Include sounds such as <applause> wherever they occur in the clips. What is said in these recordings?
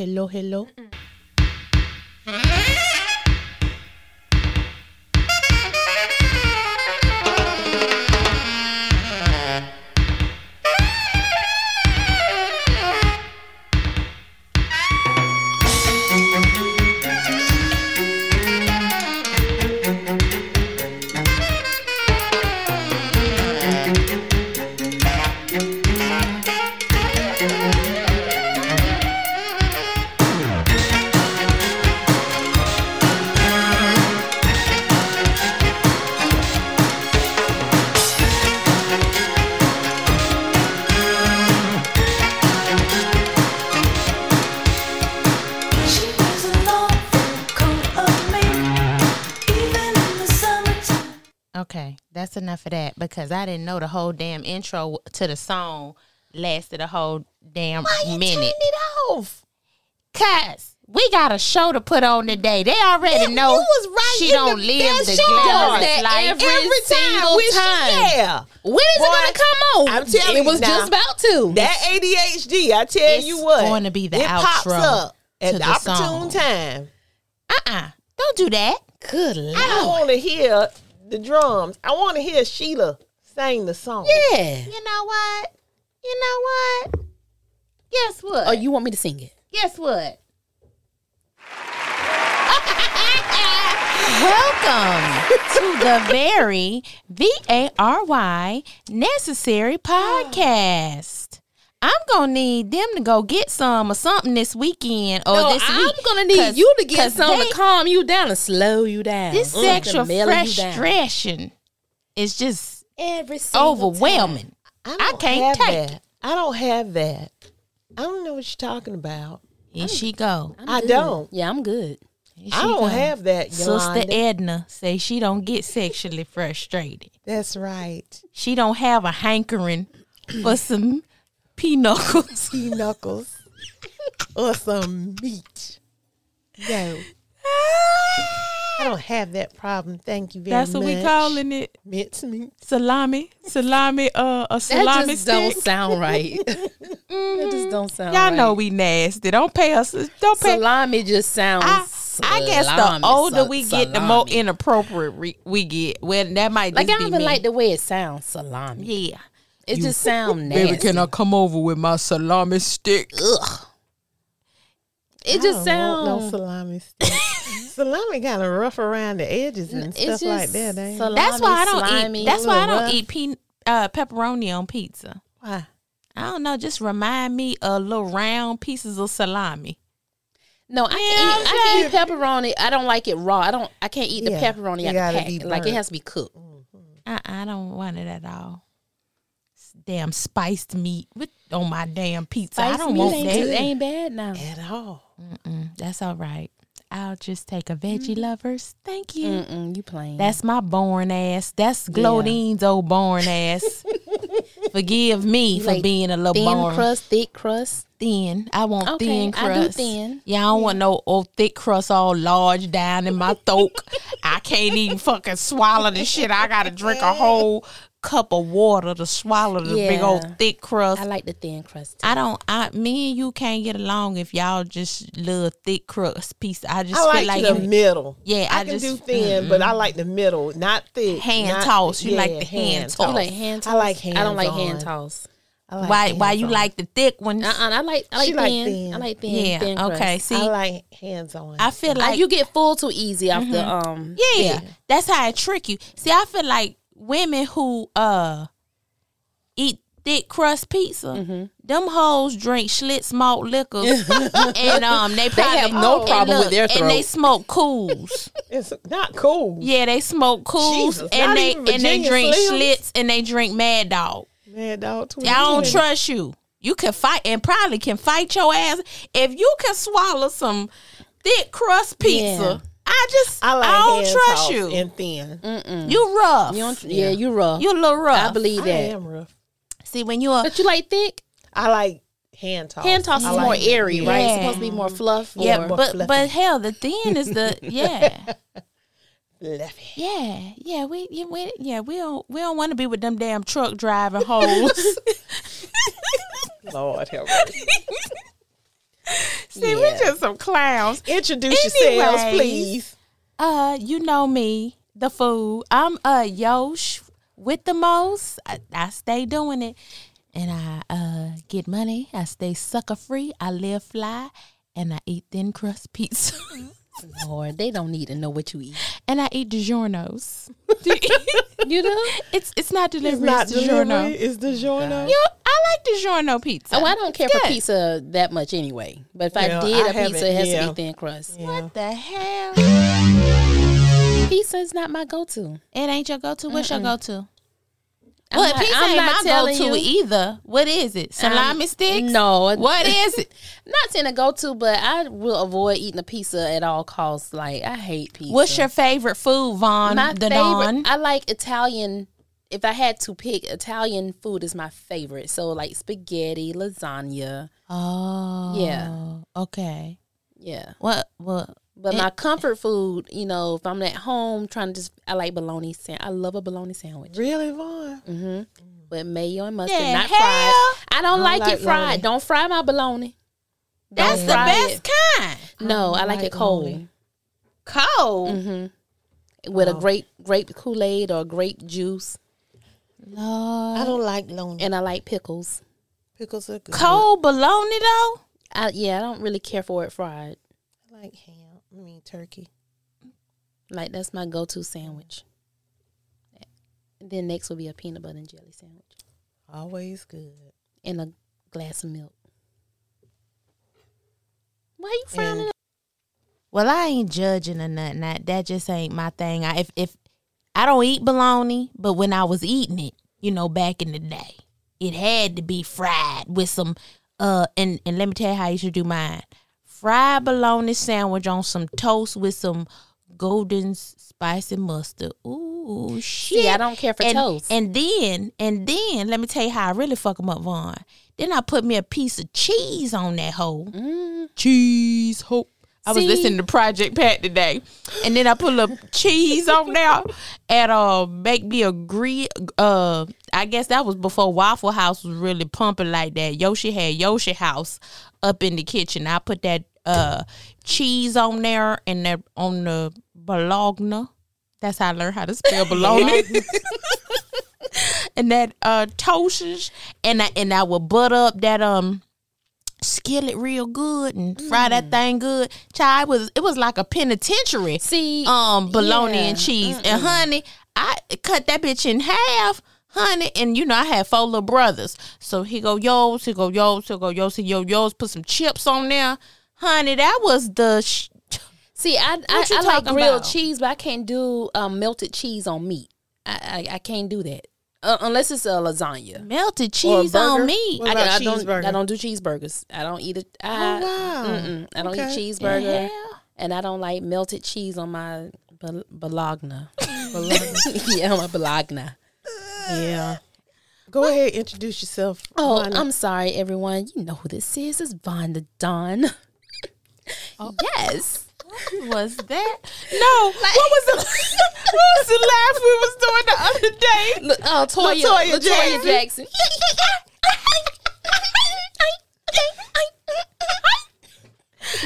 hello, hello. Because I didn't know the whole damn intro to the song lasted a whole damn minute. it off. Cause we got a show to put on today. They already You- know was right she don't the- live the she glamorous life. every, every single she- time. yeah. When is Boy, it gonna come on? I'm telling you. it was now. just about to. That ADHD, I tell It's you what, going to be the it pops outro up at the, opportune song. time. Uh-uh. Don't do that. Good luck. I don't want to hear the drums. I want to hear Sheila sing the song. Yeah. You know what? You know what? Guess what? Oh, you want me to sing it? Guess what? <laughs> Welcome to the very V A R Y necessary <sighs> podcast. I'm gonna need them to go get some or something this weekend or no, this I'm week. gonna need you to get some they- to calm you down and slow you down. This Mm, sexual to mellow you down. frustration is just every single overwhelming. I, I don't can't have take that. I don't have that. I don't know what you're talking about. Here she go. I I'm good. don't. Yeah, I'm good. I don't go. have that, Sister Edna say she don't get sexually frustrated. That's right. She don't have a hankering for some pinocchles. Pea knuckles or some meat. No. I don't have that problem. Thank you very That's much. That's what we calling it. mince meat. Salami, salami, uh, a salami That salami just don't sound right. <laughs> that just don't sound Y'all right. know we nasty. Don't pay us. Don't pay. salami just sounds. I, I guess the older we get, the more inappropriate re- we get. Well, that might Like I don't even like the way it sounds, salami. Yeah. It just sounds <laughs> nasty. Baby, can I come over with my salami stick? Ugh. It I just don't want no salami stick. <laughs> salami kind of rough around the edges and It's stuff like that. Ain't salami, That's why I don't slimy, eat. That's why I don't rough. eat pe- uh, pepperoni on pizza. Why? I don't know. Just remind me of little round pieces of salami. No, I Yeah, can eat. I can eat pepperoni. I don't like it raw. I don't. I can't eat the Yeah, pepperoni it out gotta the be pack. Like it has to be cooked. I, I don't want it at all. S- Damn spiced meat with on my damn pizza. I don't want ain't, that. too- ain't bad now. At all. Mm, that's all right. I'll just take a veggie lovers. Thank you. Mm-mm, you plain. That's my born ass. That's Glodine's old born ass. <laughs> Forgive me You for like being a little born. thin born. crust, thick crust. Thin. I want Okay, thin I do crust. thin. Yeah, I don't want no old thick crust all large down in my throat. <laughs> I can't even fucking swallow the shit. I gotta drink a whole cup of water to swallow the big old thick crust. I like the thin crust. Too. I don't. I me and you can't get along if y'all just love thick crust piece. I just I feel like, like the you- middle. Yeah, I, I can just- do thin, but I like the middle, not thick. Hand not- toss. You like the hand You toss. like hand toss? I like I don't like hand hands-on. toss. Like why why you hands-on. like the thick ones? Uh-uh, I like I like She thin. like thin. I like thin. yeah. thin crust. okay. See, I like hands on. I feel Like like you get full too easy off the um. Yeah, that's how I trick you. See, I feel like women who uh eat thick crust pizza, Mm-hmm. them hoes drink Schlitz malt liquor, <laughs> and um they probably have no and problem with their throat. and they smoke cools. <laughs> It's not cool. yeah, they smoke cools, Jesus, and they and they drink Slims? Schlitz and they drink Mad Dog. Mad dog. I don't trust you. You can fight and probably can fight your ass if you can swallow some thick crust pizza. Yeah. I just I like I, don't hand trust toss you. and thin. You rough. You don't, yeah, you rough. You a little rough. I believe that. I am rough. See when you a But you like thick? I like hand toss. Hand toss I is like more it. airy, right? It's supposed to be more fluff. yeah, more but fluffy. but hell, the thin is the <laughs> yeah Fluffy. yeah yeah we yeah, we yeah we don't we don't want to be with them damn truck driving hoes. <laughs> Lord help me. <laughs> <laughs> See, Yeah. we're just some clowns. Introduce yourselves, please. Uh, you know me, the fool. I'm uh Yosh with the most. I, I stay doing it, and I uh get money. I stay sucker free. I live fly, and I eat thin crust pizza, <laughs> Lord, they don't need to know what you eat. and I eat DiGiorno's. <laughs> You know? it's it's not It's delivery. not It's DiGiorno. delivery. It's DiGiorno. Oh Yo, I like DiGiorno pizza. Oh, I don't care for pizza that much anyway. But if Yeah, I did I a haven't- pizza, it has yeah. to be thin crust. Yeah. What the hell? Pizza is not my go-to. It ain't your go to. What's your go to? I'm Well, not- pizza I'm not my go-to you. either. What is it? Salami um, sticks? No. What <laughs> is it? Not saying a go-to, but I will avoid eating a pizza at all costs. Like I hate pizza. What's your favorite food, Von? my the favorite? I like Italian. If I had to pick, Italian food is my favorite. So like spaghetti, lasagna. Oh, Yeah. Okay. Yeah. What? What? But It- my comfort food, you know, if I'm at home trying to just, I like bologna sandwich. I love a bologna sandwich Really, Von? mm-hmm. with mayo and mustard, Yeah, not hell. fried. I don't like, like it fried. bologna. Don't fry my bologna. Don't That's the best it. kind. No, I like, like it cold. bologna. Cold. Mm-hmm. With a grape grape Kool Aid or grape juice, Lord. I don't like lonely. and I like pickles. Pickles are good. Cold bologna though. I, yeah, I don't really care for it fried. I like ham. I mean turkey. Like that's my go-to sandwich. And then next will be a peanut butter and jelly sandwich Always good. and a glass of milk. Why are you frowning? And- Well, I ain't judging or nothing. That that just ain't my thing. I, if if I don't eat bologna, but when I was eating it, you know, back in the day, it had to be fried with some. Uh, and and let me tell you how you should do mine. Fried bologna sandwich on some toast with some golden spicy mustard. Ooh, shit! See, I don't care for and, toast. And then and then let me tell you how I really fuck them up, Von. Then I put me a piece of cheese on that hole cheese hope. I was See? listening to Project Pat today, and then I put a little <laughs> cheese on there and uh make me a grill. Uh, I guess that was before Waffle House was really pumping like that. Yoshie had Yoshi House up in the kitchen. I put that uh cheese on there and that on the bologna. That's how I learned how to spell bologna. <laughs> and that uh toasters and I and I would butter up that um skillet real good and fry Mm. that thing good. Child, it was it was like a penitentiary. See, um bologna yeah. and cheese. And honey, I cut that bitch in half. Honey, and you know I had four little brothers, so he go yours, he go yours, he go yours, he yo yours. Put some chips on there, honey. That was the sh- See, I I, I like talking grilled about? cheese, but I can't do um, melted cheese on meat. I I, I can't do that uh, unless it's a lasagna. melted cheese on meat. me. I, I don't? I don't do cheeseburgers. I don't eat it. I, Oh, wow. I don't Okay. eat cheeseburger, Yeah. and I don't like melted cheese on my bol- bologna. <laughs> <laughs> yeah, on my bologna. Yeah. Go ahead, introduce yourself. Oh, Vonda. I'm sorry, everyone. You know who this is? It's Von the Don. Yes. was that? No. <laughs> what was the <laughs> what was the laugh we was doing the other day? Look, uh, Toya, Latoya Latoya, Jackson. Jackson.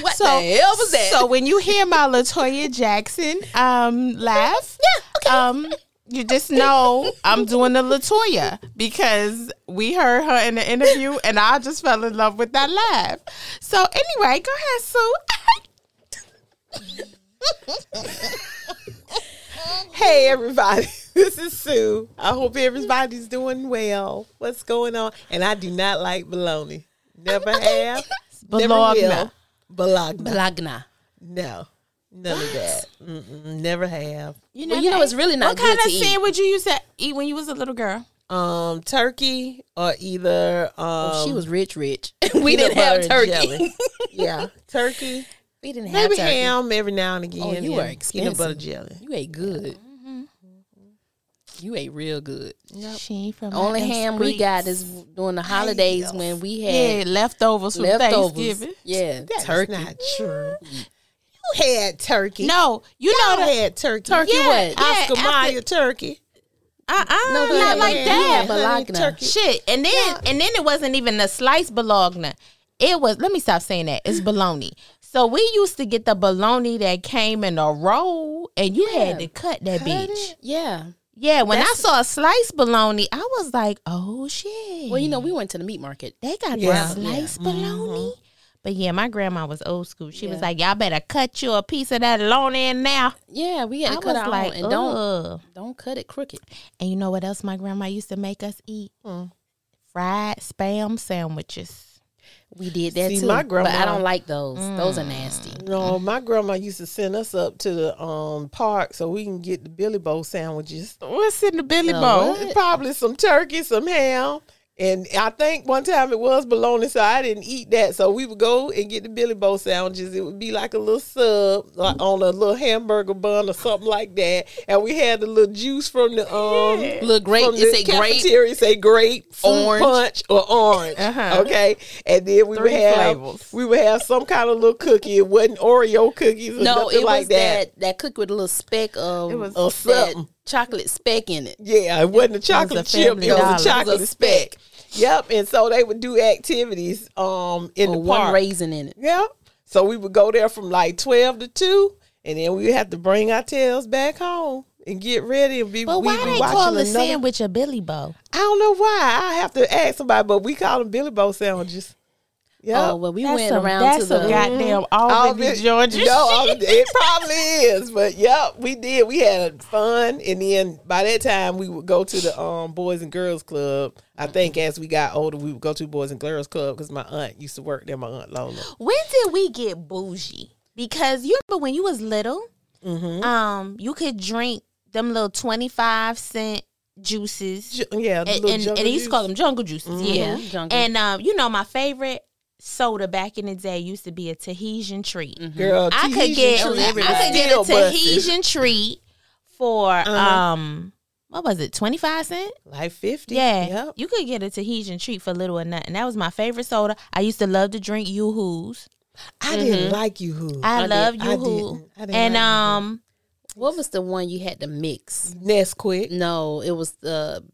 what So, the hell was that? so when you hear my Latoya Jackson um laugh, yeah, okay. um, you just know I'm doing the Latoya because we heard her in the interview and I just fell in love with that laugh. So anyway, go ahead, Sue. <laughs> Hey everybody, <laughs> this is Sue. I hope everybody's doing well. What's going on? And I do not like bologna. Never <laughs> have. never Bologna. will. Bologna. Bologna. No, none of that. Mm-mm, never have. You Well, you know it's really not What kind of to eat. sandwich you used to eat when you was a little girl? Um, turkey or either um, Oh, she was rich, rich. <laughs> we didn't have turkey. <laughs> yeah, turkey. we didn't have Maybe turkey. ham every now and again. Oh, you yeah. were Peanut butter jelly. You ate good. You ate real good. She ain't from Only them ham we got is during the holidays when we yeah had leftovers from leftovers. Thanksgiving. Yeah, That's turkey. not true. You had turkey. No, you Y'all know that. had turkey. Turkey Yeah, what? yeah, Oscar Mayer turkey. Uh uh No, we not like that. bologna. turkey. Shit, and then and then it wasn't even a sliced bologna. it was. Let me stop saying that. It's bologna. So we used to get the bologna that came in a roll, and you had to cut that bitch. Yeah. Yeah, when I saw a sliced bologna, I was like, "Oh shit!" Well, you know, we went to the meat market. they got Yeah. the sliced Yeah. bologna. But yeah, my grandma was old school. She was like, "Y'all better cut you a piece of that bologna in now." Yeah, we had I to cut was our like, own and don't don't cut it crooked. And you know what else my grandma used to make us eat? Mm. Fried spam sandwiches. We did that See, too. my but grandma- I don't like those. Those are nasty. No, my grandma used to send us up to the um park so we can get the BillyBo sandwiches. What's in the Billy Uh, Bowl? what? Probably some turkey, some ham. And I think one time it was bologna, so I didn't eat that. So we would go and get the BillyBo sandwiches. It would be like a little sub like on a little hamburger bun or something like that. And we had the little juice from the um Look grape. from It the say grape. say grape, Orange. punch, or orange. Uh-huh. Okay, and then we Three would have flavors. we would have some kind of little cookie. It wasn't Oreo cookies or No, nothing it like was that. that. that cookie with a little speck of It was- Or that something. Chocolate speck in it. Yeah, it wasn't a chocolate a chip. It was Dollar. a chocolate was a speck. Yep, and so they would do activities um in Or the one park. raisin in it. Yeah, so we would go there from like twelve to two, and then we would have to bring our tails back home and get ready and be. But why be they call a another- sandwich a BillyBo? I don't know why. I have to ask somebody, but we call them BillyBo sandwiches. Yeah. Oh well, we That's went a, around that's to a the goddamn All Albany, it- Georgia. No, all- shit. it probably is, but yep, we did. We had fun, and then by that time we would go to the um Boys and Girls Club. I think as we got older, we would go to Boys and Girls Club because my aunt used to work there. My aunt Lola. When did we get bougie? Because you remember when you was little, Mm-hmm. um, you could drink them little twenty five cent juices, Ju- Yeah, and, little and, and they used to call them jungle juices. Yeah, Yeah, jungle. and um, you know my favorite soda back in the day used to be a Tahitian treat. Girl, I could get treat I could get still a busted. Tahitian treat for Uh-huh. um what was it twenty five cent? like fifty. Yeah, Yep. you could get a Tahitian treat for little or nothing. That was my favorite soda. I used to love to drink Yoo-Hoos. I didn't like Yoo-Hoo. I, did- love I Yoo-Hoo. didn't. I didn't And like Yoo-Hoo. um, what was the one you had to mix? Nesquik. No, it was the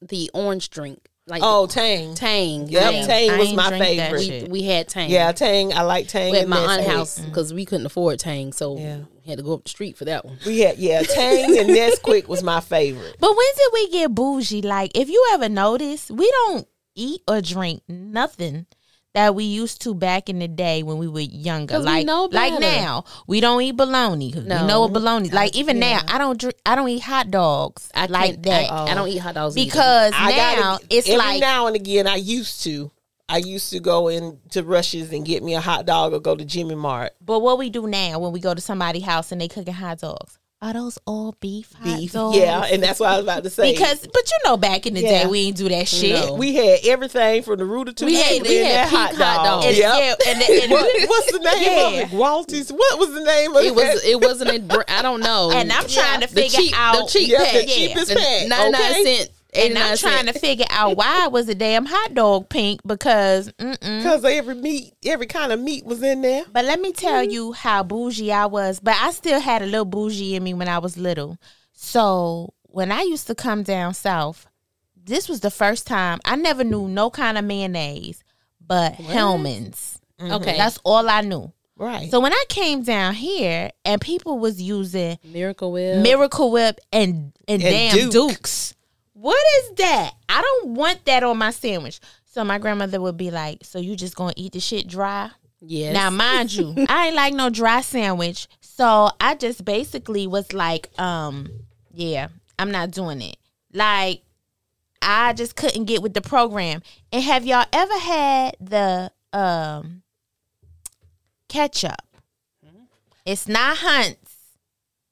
the orange drink. Like Oh, Tang. Tang. Yep, yeah. Tang was my favorite. We, we had Tang. Yeah, Tang. I like Tang. We at my aunt's house because we couldn't afford Tang, so Yeah. we had to go up the street for that one. We had yeah, Tang and Nesquik was my favorite. but when did we get bougie? Like, if you ever notice, we don't eat or drink nothing that we used to back in the day when we were younger. 'Cause we Like, know like now, we don't eat bologna. 'cause We No. know what bologna. Like even yeah. now, I don't drink. I don't eat hot dogs I like that I, I don't eat hot dogs either. because I now gotta, it's every like now and again I used to. I used to go into Rush's and get me a hot dog or go to Jimmy Mart. But what we do now when we go to somebody's house and they cooking hot dogs, are those all beef hot Beef. dogs? Yeah, and that's what I was about to say. because but you know back in the Yeah. day we ain't do that mm, shit. No. we had everything from the ratatouille We had- to we had that hot pink hot dog. And, Yep. yeah, and, and, <laughs> What, what's the name Yeah. of it? Walters. What was the name of it was it wasn't a br- I don't know. And I'm trying to the figure cheap, out the cheap Yeah, pack, the cheapest the pack, 99 okay? cent. And 89 I'm trying cent. to figure out why was the damn hot dog pink because. Because every meat, every kind of meat was in there. But let me tell mm-hmm. you how bougie I was. But I still had a little bougie in me when I was little. So when I used to come down south, this was the first time I never knew no kind of mayonnaise but Hellmann's. Mm-hmm. Okay. That's all I knew. Right. So when I came down here and people was using Miracle Whip. Miracle Whip and and, damn Duke. Dukes. What is that? I don't want that on my sandwich. So my grandmother would be like, "So you just gonna eat the shit dry?" yes. Now, mind you, <laughs> I ain't like no dry sandwich. So I just basically was like, um, yeah, I'm not doing it. Like, I just couldn't get with the program. And have y'all ever had the um ketchup? It's not Hunt's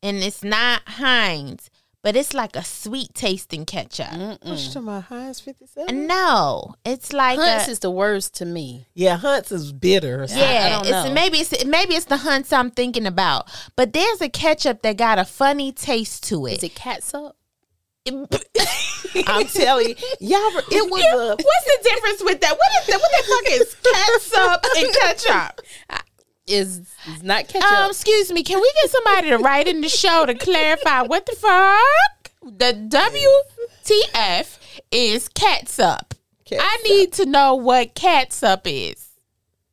and it's not Heinz, but it's like a sweet tasting ketchup. What you talking about? Heinz 57? No, it's like Hunt's a, is the worst to me. Yeah, Hunt's is bitter. or something. Yeah, I don't it's know. maybe it's maybe it's the hunts I'm thinking about. But there's a ketchup that got a funny taste to it. Is it. it catsup? <laughs> I'm telling you, y'all. re- It was a. What's the difference with that? What is that? What the fuck is <laughs> catsup and ketchup? Is is not ketchup? Um, excuse me, can we get somebody to write in the show to clarify what the fuck? The WTF is catsup. Catsup. I need to know what catsup is.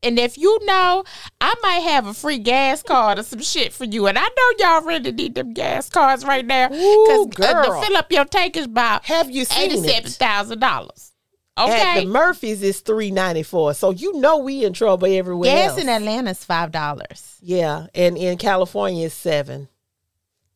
And if you know, I might have a free gas card or some shit for you. And I know y'all really need them gas cards right now. because uh, to fill up your tank is about Have you seen eighty-seven it? thousand dollars. At Okay. the Murphys is three ninety four. So you know we in trouble everywhere gas else. in Atlanta is five dollars. yeah, and in California is seven.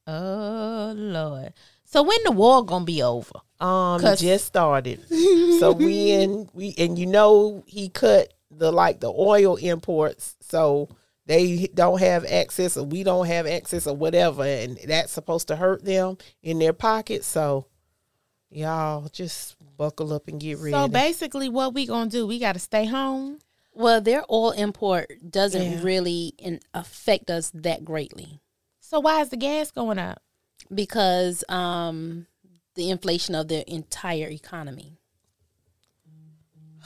Oh Lord. So when the war gonna be over? Um, it just started. <laughs> so we in we and you know he cut the like the oil imports, so they don't have access or we don't have access or whatever, and that's supposed to hurt them in their pockets. So y'all just buckle up and get ready. So basically, what we gonna do? We got to stay home. Well, their oil import doesn't Yeah. really in, affect us that greatly So why is the gas going up? because um, the inflation of the entire economy.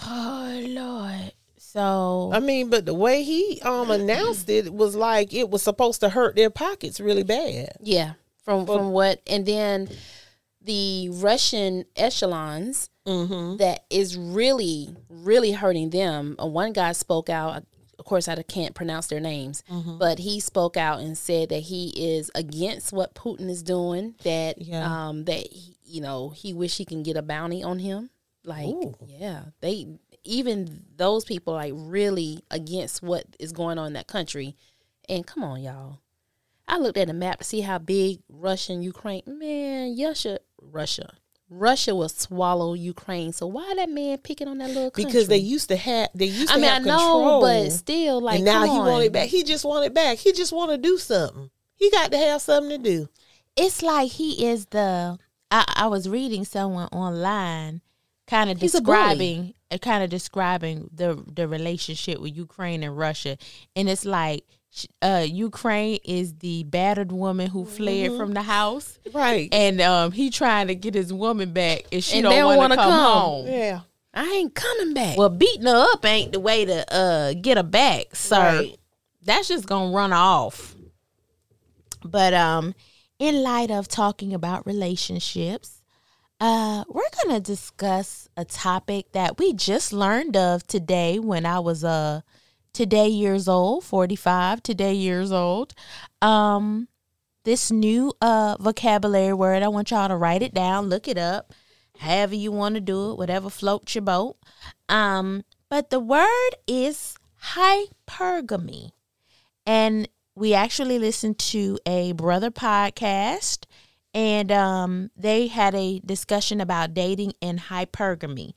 Oh Lord. So I mean, but the way he um announced it was like it was supposed to hurt their pockets really bad. Yeah, from from what, and then the Russian echelons Mm-hmm. that is really really hurting them. Uh, one guy spoke out. Of course, I can't pronounce their names, Mm-hmm. but he spoke out and said that he is against what Putin is doing. That Yeah. um that he, you know he wish he can get a bounty on him. Like Ooh. yeah, they even those people like really against what is going on in that country. And come on, y'all. I looked at the map to see how big Russian Ukraine. Man, Russia, Russia, Russia will swallow Ukraine. So why that man picking on that little country? Because they used to have they used I to mean, I have know, control. but still, like, and now come he on. want it back. He just want it back. He just want to do something. He got to have something to do. it's like he is the. I, I was reading someone online, kind of He's describing, uh, kind of describing the the relationship with Ukraine and Russia, and it's like. Sh- Uh, Ukraine is the battered woman who fled Mm-hmm. from the house, Right. and um, he trying to get his woman back, and she And don't, they want to come, come. home. yeah. I ain't coming back. Well, beating her up ain't the way to uh get her back, sir. Right. That's just gonna run off. But um, in light of talking about relationships, uh, we're gonna discuss a topic that we just learned of today when I was uh today years old, forty five today years old. Um, this new uh vocabulary word. I want y'all to write it down, look it up, however you want to do it, whatever floats your boat. Um, but the word is hypergamy. And we actually listened to a brother podcast and um, they had a discussion about dating and hypergamy.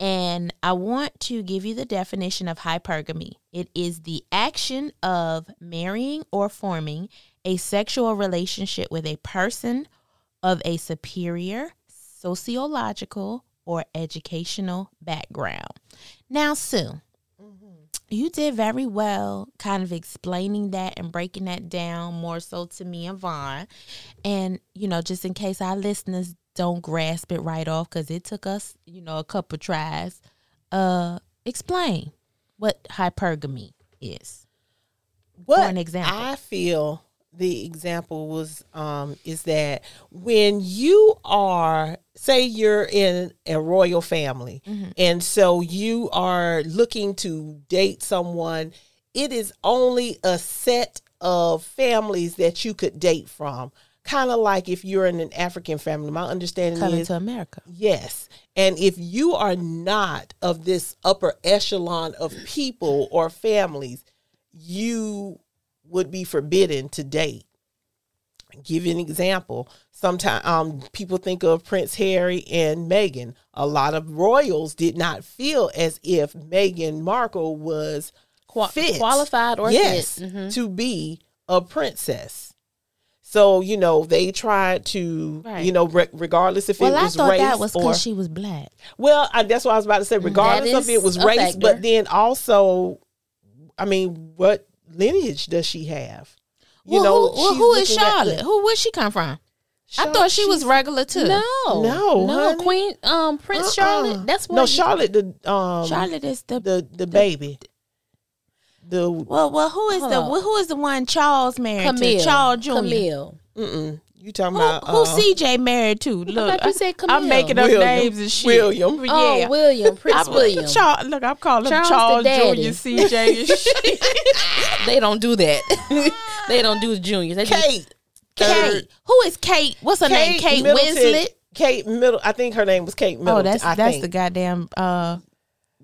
And I want to give you the definition of hypergamy. It is the action of marrying or forming a sexual relationship with a person of a superior sociological or educational background. Now, Sue, mm-hmm. you did very well kind of explaining that and breaking that down more so to me and Von. And, you know, just in case our listeners don't grasp it right off, because it took us, you know, a couple tries, uh, explain what hypergamy is. What an example. I feel the example was um is that when you are say you're in a royal family and so you are looking to date someone it is only a set of families that you could date from kind of like if you're in an african family my understanding Coming is to America. Yes. And if you are not of this upper echelon of people or families, you would be forbidden to date. Give you an example. Sometimes um, people think of Prince Harry and Meghan. A lot of royals did not feel as if Meghan Markle was fit, qualified or yes, fit. Mhm. to be a princess. So you know they tried to, Right. you know, re- regardless if Well, it I was thought race that was or because she was black. well, I, that's what I was about to say. Regardless is of it was race, factor. but then also, I mean, what lineage does she have? You well, know, who, well, who is looking at Charlotte? the- Who where she come from? I thought she was regular too. No, No, no, honey. Queen, um, Prince Uh-uh. Charlotte. That's what no you- Charlotte. The um, Charlotte is the the the baby. The well. Well, who is Hold the on. who is the one Charles married Camille, to? Charles Jr. Camille. mm-mm. You talking Who, about who uh, CJ married to? Look, thought you said I'm making up William. names and shit. William. Oh, Yeah. William, Prince I'm, William. Charles, look, I'm calling Charles Charles the daddy. Jr. CJ and shit. <laughs> <laughs> They don't do that. <laughs> they don't do juniors. They do- Kate. Kate. Who is Kate? What's her name? Kate Middleton. Winslet. Kate Middle. I think her name was Kate Middleton. Oh, that's I that's think. the goddamn uh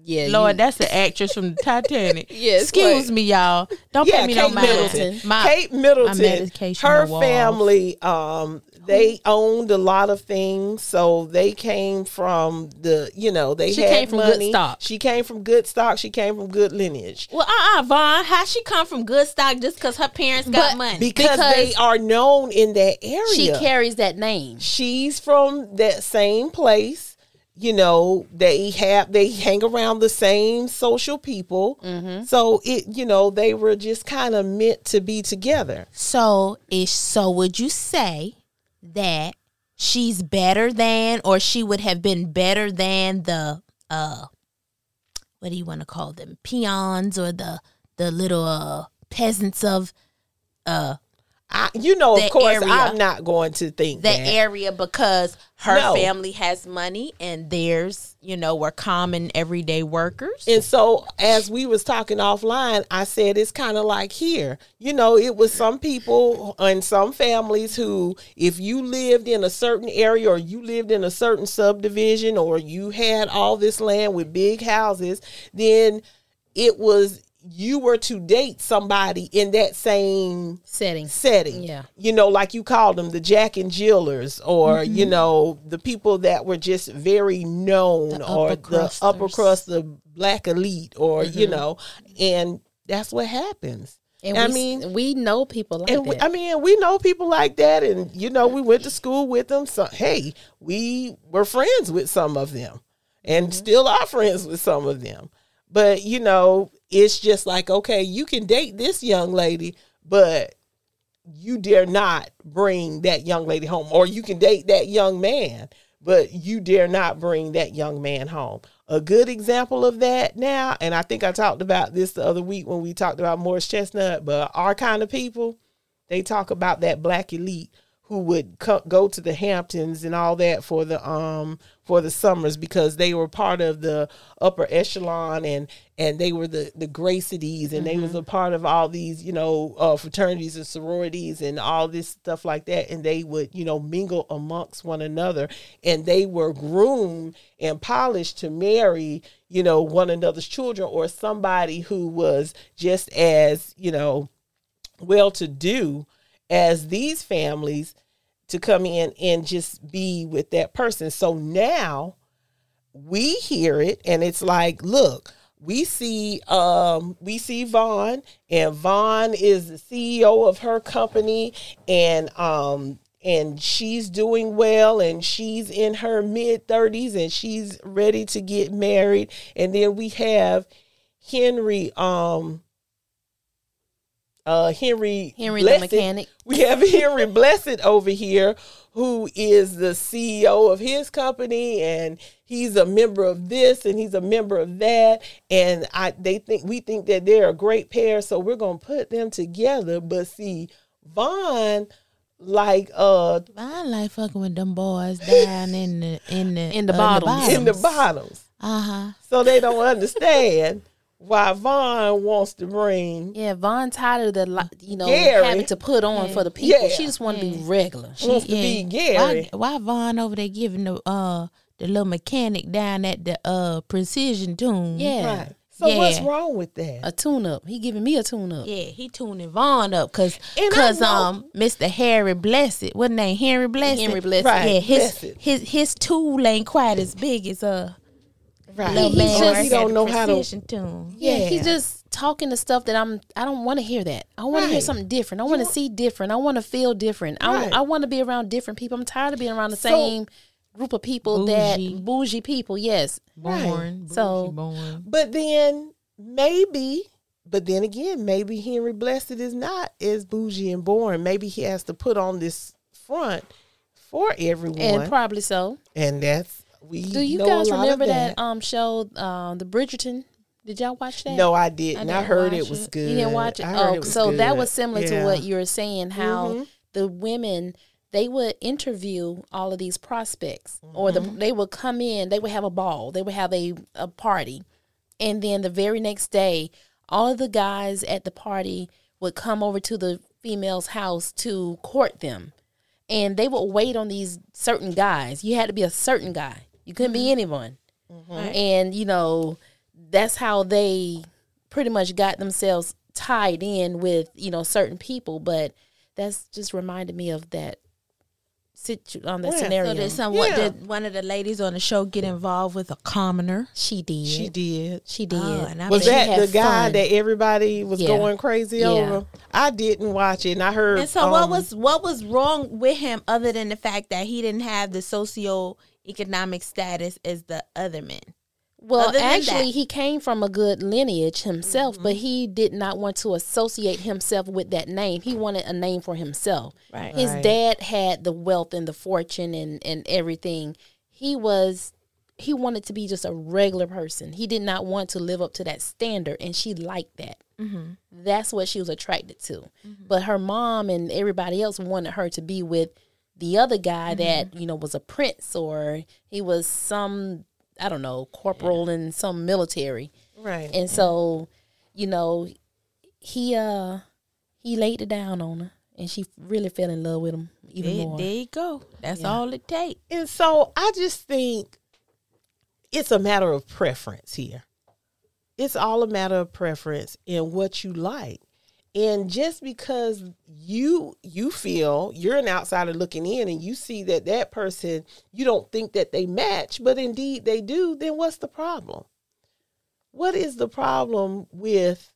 yeah, Lord, you- that's the actress from the Titanic. <laughs> Yes, Excuse what? me, y'all. Don't yeah, pay me Kate no mind. Middleton. My, Kate Middleton. medication her walls. family, um, they owned a lot of things, so they came from the, you know, they She had came from good money. stock. She came from good stock. She came from good lineage. well, uh, uh Von, how she come from good stock just because her parents got But money? Because, Because they are known in that area. she carries that name. she's from that same place you know they have they hang around the same social people Mm-hmm. so it you know they were just kind of meant to be together So is so would you say that she's better than or she would have been better than the uh what do you want to call them? Peons or the the little uh peasants of uh I, you know of course area. i'm not going to think that that area because her No. family has money and theirs, you know, were common everyday workers. and so as we was talking offline i said it's kind of like here you know it was some people and some families who if you lived in a certain area or you lived in a certain subdivision or you had all this land with big houses then it was you were to date somebody in that same Setting. setting. Yeah. You know, like you called them the Jack and Jillers or, mm-hmm. you know, the people that were just very known The or the upper crust, the black elite or, you mm-hmm. know, and that's what happens. And I we, mean, we know people like and we, that. I mean, we know people like that, and you know, we went to school with them. So, hey, we were friends with some of them, and mm-hmm. still are friends with some of them. But you know, it's just like, okay, you can date this young lady, but you dare not bring that young lady home, or you can date that young man, but you dare not bring that young man home. A good example of that now, and I think I talked about this the other week when we talked about Morris Chestnut, but our kind of people, they talk about that black elite who would co- go to the Hamptons and all that for the um for the summers because they were part of the upper echelon and and they were the the Gracities and they was a part of all these you know uh, fraternities and sororities and all this stuff like that. And they would you know mingle amongst one another. And they were groomed and polished to marry you know one another's children or somebody who was just as you know well to do as these families to come in and just be with that person. So now we hear it and it's like, look, we see um we see Von and Von is the CEO of her company and um and she's doing well and she's in her mid 30s and she's ready to get married and then we have Henry um uh Henry Henry the Blessed. mechanic. <laughs> We have Henry Blessed over here, who is the CEO of his company, and he's a member of this and he's a member of that. And I they think we think that they're a great pair, so we're gonna put them together. But see, Von, like uh I like fucking with them boys down in the in the <laughs> In the bottoms. in the bottoms. Uh huh. So they don't understand why Von wants to bring Yeah, Von tired of the li- you know Gary. having to put on for the people. Yeah. She just want to be regular. She, wants to be Gary. Why, why Von over there giving the uh the little mechanic down at the uh precision tune? yeah, Right. So what's wrong with that? a tune up. He giving me a tune up. Yeah, he tuning Von up because And cause um Mr. Harry Blessed, what name Henry Blessed? Henry Blessed. Right. Yeah, his Blessed. his his tool ain't quite as big as uh Right. little He man just- he don't know how to- precision tune. Yeah, Yeah. he's just talking the stuff that I'm. I don't want to hear that. I want to hear something different. I want to see different. I want to feel different. Right. I, I want to be around different people. I'm tired of being around the So- same group of people Bougie. that bougie people. Yes, Born, So- born. But then maybe, but then again, maybe Henry Blessed is not as bougie and boring. Maybe he has to put on this front for everyone, and and, probably so. And that's we. Do you guys remember that. um show, uh, the Bridgerton? Did y'all watch that? No, I didn't. I, didn't heard it was it. good. You didn't watch it. I Oh, it so that was similar Yeah. to what you were saying. How Mhm. the women they would interview all of these prospects, or the, they would come in. They would have a ball. They would have a a party, and then the very next day, all of the guys at the party would come over to the female's house to court them, and they would wait on these certain guys. You had to be a certain guy. You couldn't be anyone, and you know that's how they pretty much got themselves tied in with you know certain people. But that's just reminded me of that situ on that Yeah. Scenario. So did someone Yeah. did one of the ladies on the show get involved with a commoner? she did. She did. She did. Oh, and I Was bet that the guy fun. that everybody was Yeah. going crazy Yeah. over? I didn't watch it, and I heard. And so what um, was what was wrong with him other than the fact that he didn't have the socioeconomic status as the other men? Well, Other actually, Mm-hmm. he came from a good lineage himself, but he did not want to associate himself with that name. He wanted a name for himself. Right. His Right. dad had the wealth and the fortune and, and everything. He was he wanted to be just a regular person. He did not want to live up to that standard, and she liked that. Mm-hmm. That's what she was attracted to. But her mom and everybody else wanted her to be with the other guy Mm-hmm. that you know was a prince or he was some I don't know corporal in some military, right? and so you know he uh he laid it down on her, and she really fell in love with him even There, more. there you go. That's Yeah. all it takes. And so I just think it's a matter of preference here. It's all a matter of preference and what you like. And just because you you feel you're an outsider looking in and you see that that person you don't think that they match, but indeed they do, then what's the problem? What is the problem with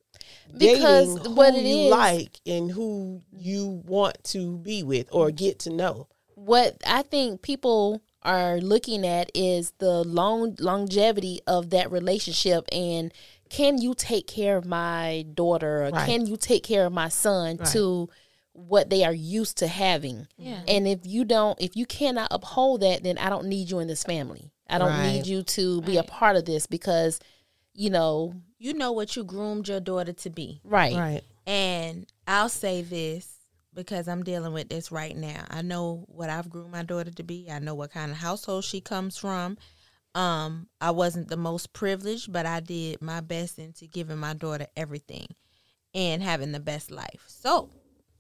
Because dating what who it you is- like and who you want to be with or get to know? what I think people are looking at is the long longevity of that relationship and can you take care of my daughter or Right. can you take care of my son Right. to what they are used to having Yeah. and if you don't if you cannot uphold that then i don't need you in this family i don't Right. need you to be a part of this because you know You know what you groomed your daughter to be. right Right. And I'll say this because I'm dealing with this right now. I know what I've groomed my daughter to be. I know what kind of household she comes from. Um, I wasn't the most privileged, but I did my best into giving my daughter everything and having the best life. So,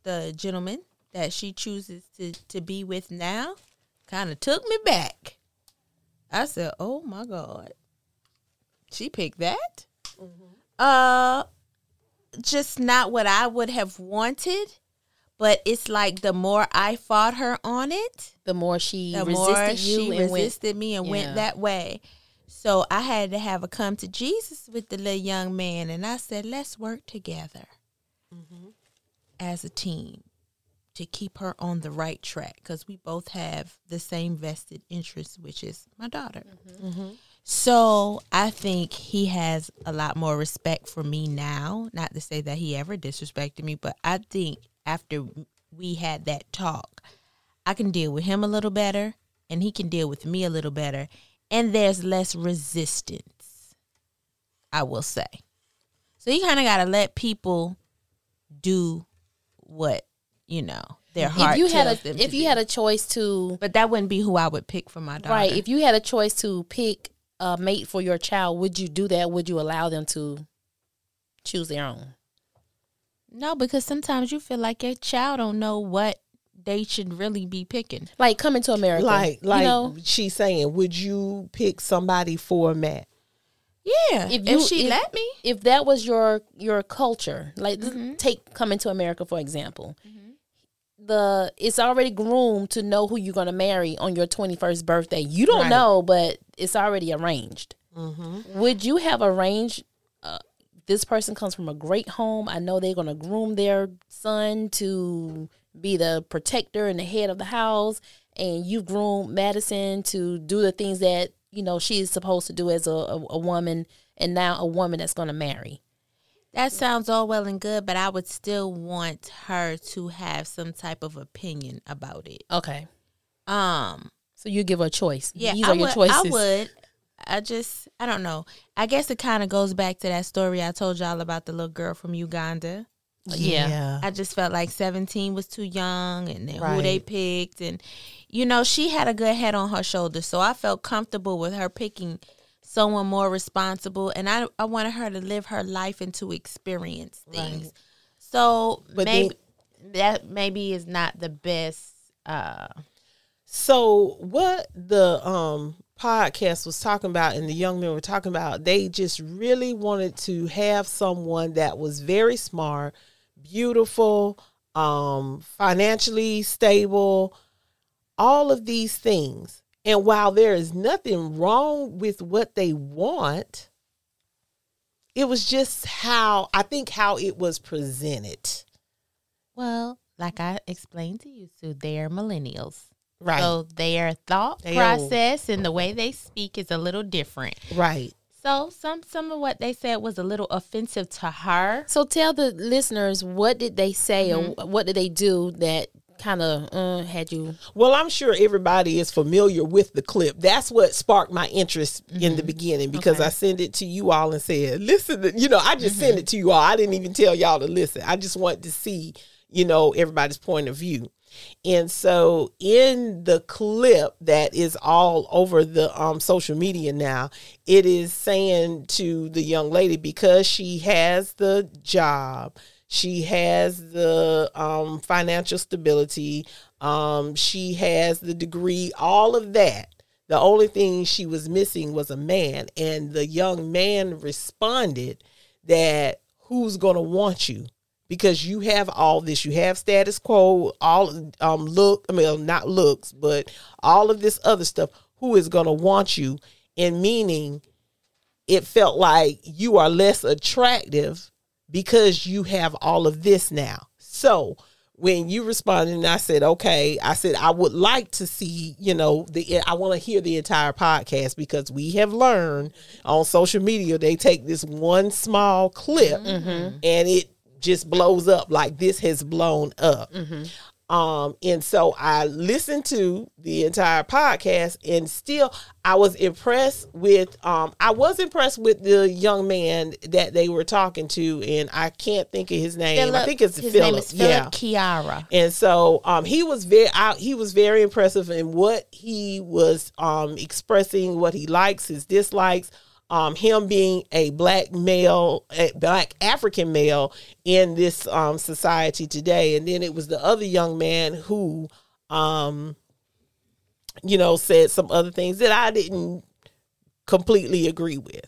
the gentleman that she chooses to to be with now kind of took me back. I said, "Oh my god." She picked that? Uh just not what I would have wanted. But it's like the more I fought her on it, the more she the resisted more you she and went resisted me and Yeah. went that way. So I had to have a come to Jesus with the little young man, and I said, "Let's work together mm-hmm. as a team to keep her on the right track because we both have the same vested interest, which is my daughter." Mm-hmm. Mm-hmm. So I think he has a lot more respect for me now. Not to say that he ever disrespected me, but I think after we had that talk, I can deal with him a little better and he can deal with me a little better. And there's less resistance, I will say. So you kind of got to let people do what, you know, their heart if you had a them if you do. had a choice to But that wouldn't be who I would pick for my daughter. Right. If you had a choice to pick a mate for your child, would you do that? Would you allow them to choose their own? No, because sometimes you feel like your child don't know what they should really be picking. Like coming to America. Like, like you know, she's saying, would you pick somebody for Matt? Yeah, If if, she if- let me. if that was your your culture, like Mm-hmm. take coming to America for example. The it's already groomed to know who you're gonna marry on your 21st birthday. You don't Right. know, but it's already arranged. Mm-hmm. Would you have arranged? This person comes from a great home. I know they're gonna groom their son to be the protector and the head of the house, and you groomed Madison to do the things that you know she is supposed to do as a, a, a woman, and now a woman that's gonna marry. That sounds all well and good, but I would still want her to have some type of opinion about it. Okay. Um, So you give her a choice. yeah, These I are your would, choices. I would. I just, I don't know. I guess it kind of goes back to that story I told y'all about the little girl from Uganda yeah. Yeah. I just felt like 17 was too young and then who they picked. And, you know, she had a good head on her shoulders. So I felt comfortable with her picking someone more responsible. And I, I wanted her to live her life and to experience things. Right. So But maybe that maybe is not the best. Uh, So what the um podcast was talking about and the young men were talking about, they just really wanted to have someone that was very smart, beautiful, um, financially stable, all of these things. And while there is nothing wrong with what they want, it was just how I think how it was presented. well, like I explained to you, Sue, they're millennials. Right. So their thought They process and the way they speak is a little different. right. So some some of what they said was a little offensive to her. So tell the listeners what did they say Mm-hmm. or what did they do that kind of uh, had you Well, I'm sure everybody is familiar with the clip. That's what sparked my interest in Mm-hmm. the beginning because I sent it to you all and said, listen, you know, I just Mm-hmm. sent it to you all. I didn't even tell y'all to listen. I just wanted to see, you know, everybody's point of view. And so in the clip that is all over the um, social media now, it is saying to the young lady because she has the job, she has the um, financial stability, um, she has the degree, all of that. The only thing she was missing was a man. And the young man responded that who's going to want you? Because you have all this, you have status quo, all um look, I mean not looks, but all of this other stuff. Who is going to want you? And meaning, it felt like you are less attractive because you have all of this now. So when you responded and I said, okay, I said, I would like to see, you know, the, I want to hear the entire podcast because we have learned on social media, they take this one small clip and it just blows up like this has blown up. Um, and so I listened to the entire podcast and still I was impressed with um I was impressed with the young man that they were talking to and I can't think of his name. I think it's his Philip. name is Philip Yeah. Kiara. And so um, he was very out. He was very impressive in what he was um, expressing, what he likes, his dislikes. Um, him being a black male, a black African male in this um, society today, and then it was the other young man who, um, you know, said some other things that I didn't completely agree with.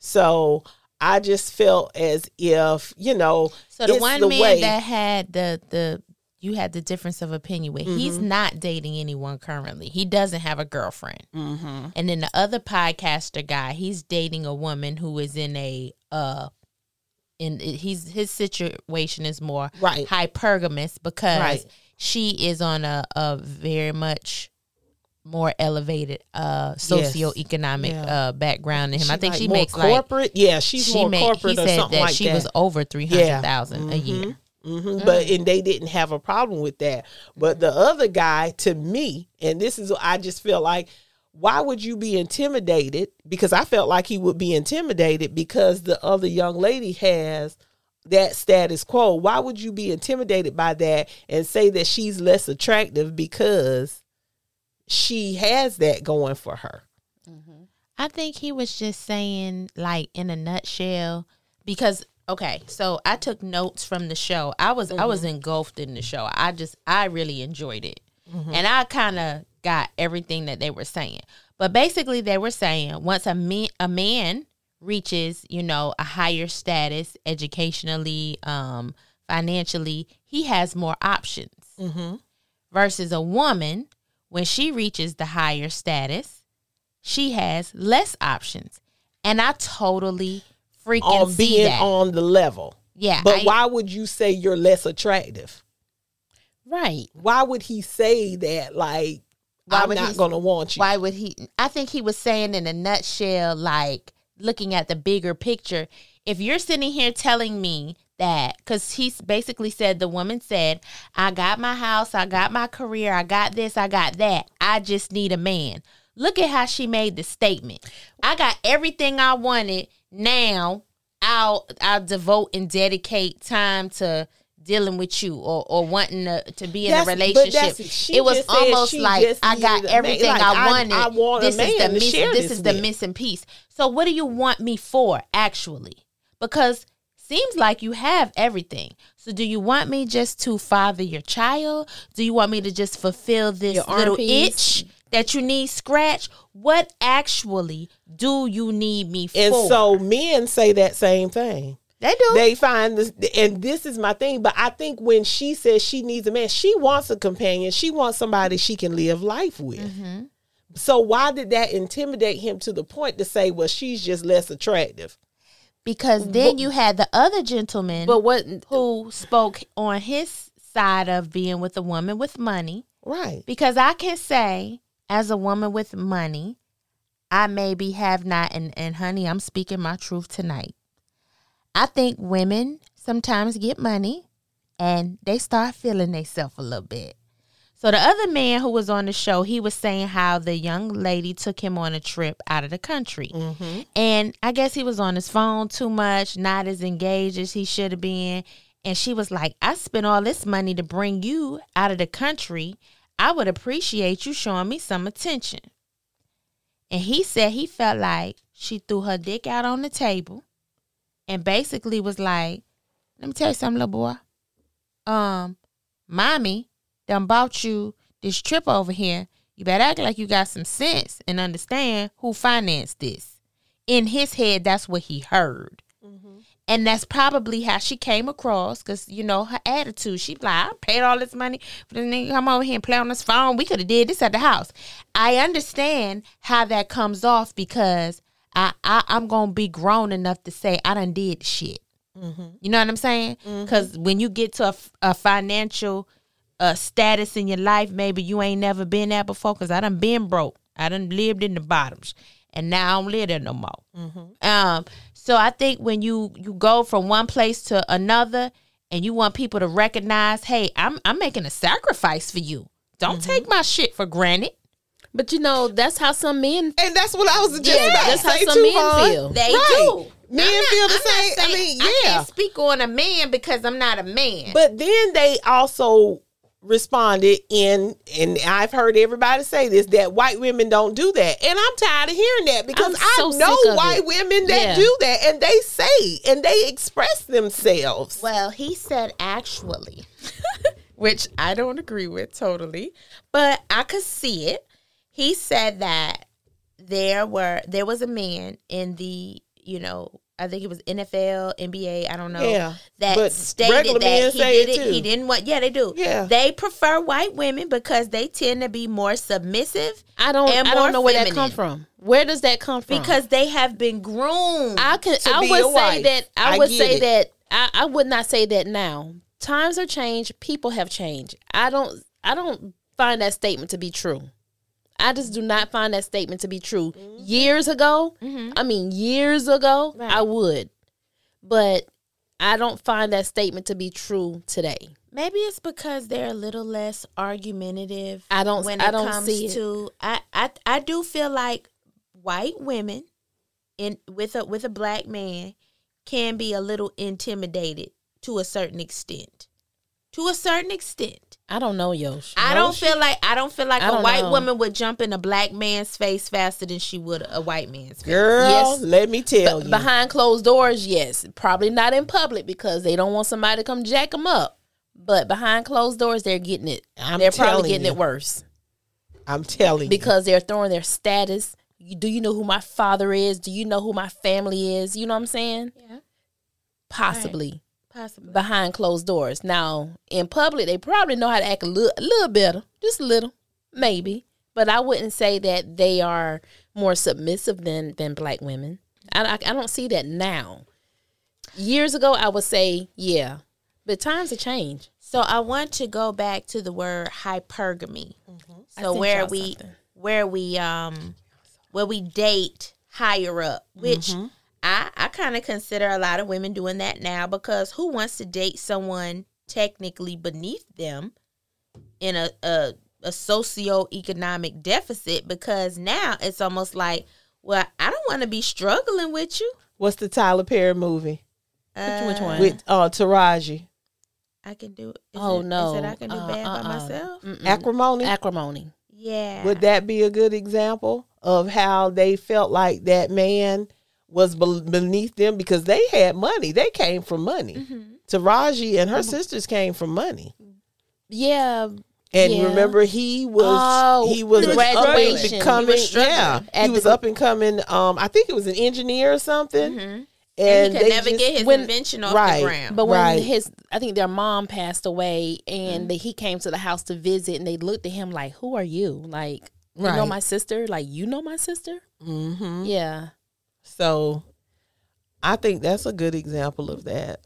So I just felt as if you know, So the one the man way- that had the the you had the difference of opinion with, he's Mm-hmm. not dating anyone currently. He doesn't have a girlfriend. Mm-hmm. And then the other podcaster guy, he's dating a woman who is in a uh in he's his situation is more Right. hypergamous because Right. she is on a, a very much more elevated uh socioeconomic Yeah. uh background than him. I think like she makes like corporate. yeah, she's she more made corporate he said something that like she that. was over three hundred thousand a year. Hmm But and they didn't have a problem with that. But the other guy, to me, and this is I just feel like, why would you be intimidated? Because I felt like he would be intimidated because the other young lady has that status quo. Why would you be intimidated by that and say that she's less attractive because she has that going for her? Mm-hmm. I think he was just saying, like in a nutshell, because okay, so I took notes from the show. I was I was engulfed in the show. I just I really enjoyed it, and I kind of got everything that they were saying. But basically, they were saying once a man a man reaches you know a higher status educationally, um, financially, he has more options Mm-hmm. versus a woman when she reaches the higher status she has less options. And I totally freaking On being on the level. yeah. But I- why would you say you're less attractive? right Why would he say that? Like, Why I'm would not he- going to want you. Why would he? I think he was saying in a nutshell, like looking at the bigger picture. If you're sitting here telling me that, because he's basically said, the woman said, I got my house, I got my career, I got this, I got that. I just need a man. Look at how she made the statement. I got everything I wanted. Now I'll I'll devote and dedicate time to dealing with you or, or wanting to, to be in That's- a but relationship. It was almost like I got a everything Like, I I- wanted. I want this is the miss, this this is the missing piece. So what do you want me for actually? Because seems like you have everything. So do you want me just to father your child? Do you want me to just fulfill this Your little itch that you need scratch? What actually do you need me And for? And so men say that same thing. they do. They find this, and this is my thing. But I think when she says she needs a man, she wants a companion. She wants somebody she can live life with. Mm-hmm. So why did that intimidate him to the point to say, "Well, she's just less attractive"? because then you had the other gentleman But what? who spoke on his side of being with a woman with money. Right. Because I can say, as a woman with money, I maybe have not, and, and honey, I'm speaking my truth tonight. I think women sometimes get money and they start feeling themselves a little bit. So the other man who was on the show, he was saying how the young lady took him on a trip out of the country. Mm-hmm. And I guess he was on his phone too much, not as engaged as he should have been. And she was like, I spent all this money to bring you out of the country. I would appreciate you showing me some attention. And he said he felt like she threw her dick out on the table and basically was like, Let me tell you something, little boy. Um, mommy done bought you this trip over here. You better act like you got some sense and understand who financed this. In his head, that's what he heard. And that's probably how she came across because, you know, her attitude. She like, I paid all this money for this nigga come over here and play on this phone. We could have did this at the house. I understand how that comes off because I, I, I'm going to be grown enough to say I done did shit. You know what I'm saying? Because when you get to a financial uh, status in your life, maybe you ain't never been there before. Because I done been broke. I done lived in the bottoms, and now I don't live there no more. Um, so I think when you you go from one place to another, and you want people to recognize, hey, I'm I'm making a sacrifice for you. Don't mm-hmm. take my shit for granted. But you know, that's how some men. And that's what I was just Yeah, about that's to how say some men Von. feel. They Right. do. Men not- feel the I'm not same. I saying- mean, I yeah. can't speak on a man because I'm not a man. But then they also responded in and I've heard everybody say this that white women don't do that. And I'm tired of hearing that because I'm I know white it. women that Yeah. do that and they say and they express themselves. Well, he said actually, <laughs> which I don't agree with totally, but I could see it. He said that there were there was a man in the you know I think it was NFL, NBA, I don't know. Yeah, that but stated that he did it. He didn't want. Yeah, they do. Yeah. they prefer white women because they tend to be more submissive I don't. I don't know where that feminine. come from. Where does that come from? because they have been groomed. I can. I would say that. I, I would say it. that. I, I would not say that now. Times are changed. People have changed. I don't. I don't find that statement to be true. I just do not find that statement to be true. Years ago, I mean years ago, I would, but I don't find that statement to be true today. Maybe it's because they're a little less argumentative. I don't- When I it don't comes see it. to, I, I, I do feel like white women in with a with a black man can be a little intimidated to a certain extent. To a certain extent, I don't know, Yosh. I don't feel like I don't feel like I a don't white know. woman would jump in a black man's face faster than she would a white man's face. Girl, Yes. let me tell you. Behind closed doors, yes. Probably not in public because they don't want somebody to come jack them up. But behind closed doors, they're getting it. I'm they're probably getting you. it worse I'm telling you. because they're throwing their status. Do you know who my father is? Do you know who my family is? You know what I'm saying? Yeah, Possibly possibly. behind closed doors. Now, in public, they probably know how to act a little, a little better, just a little, maybe. But I wouldn't say that they are more submissive than than black women. I, I, I don't see that now. Years ago, I would say yeah, but times have changed. So I want to go back to the word hypergamy. I So where we something. where we um where we date higher up, which I I kind of consider a lot of women doing that now because who wants to date someone technically beneath them in a a, a socioeconomic deficit because now it's almost like well I don't want to be struggling with you. What's the Tyler Perry movie Which- which one? with uh Taraji? I can do. Is oh it, no, Is it I can do Uh, bad by uh-uh. myself? Mm-mm. Acrimony. Acrimony. Yeah. Would that be a good example of how they felt like that man was beneath them because they had money? They came from money. Mm-hmm. Taraji and her sisters came from money. Yeah, And Yeah. remember, he was Oh, he was the up and graduation. He coming. was yeah, at he was the- up and coming. Um, I think it was an engineer or something. Mhm. And, And he could they never just- get his when- invention off right. the ground. But when Right. his, I think their mom passed away, Mm-hmm. and he came to the house to visit, and they looked at him like, "Who are you? Like, you know my sister? Like, you know my sister? Mhm. Yeah." So, I think that's a good example of that.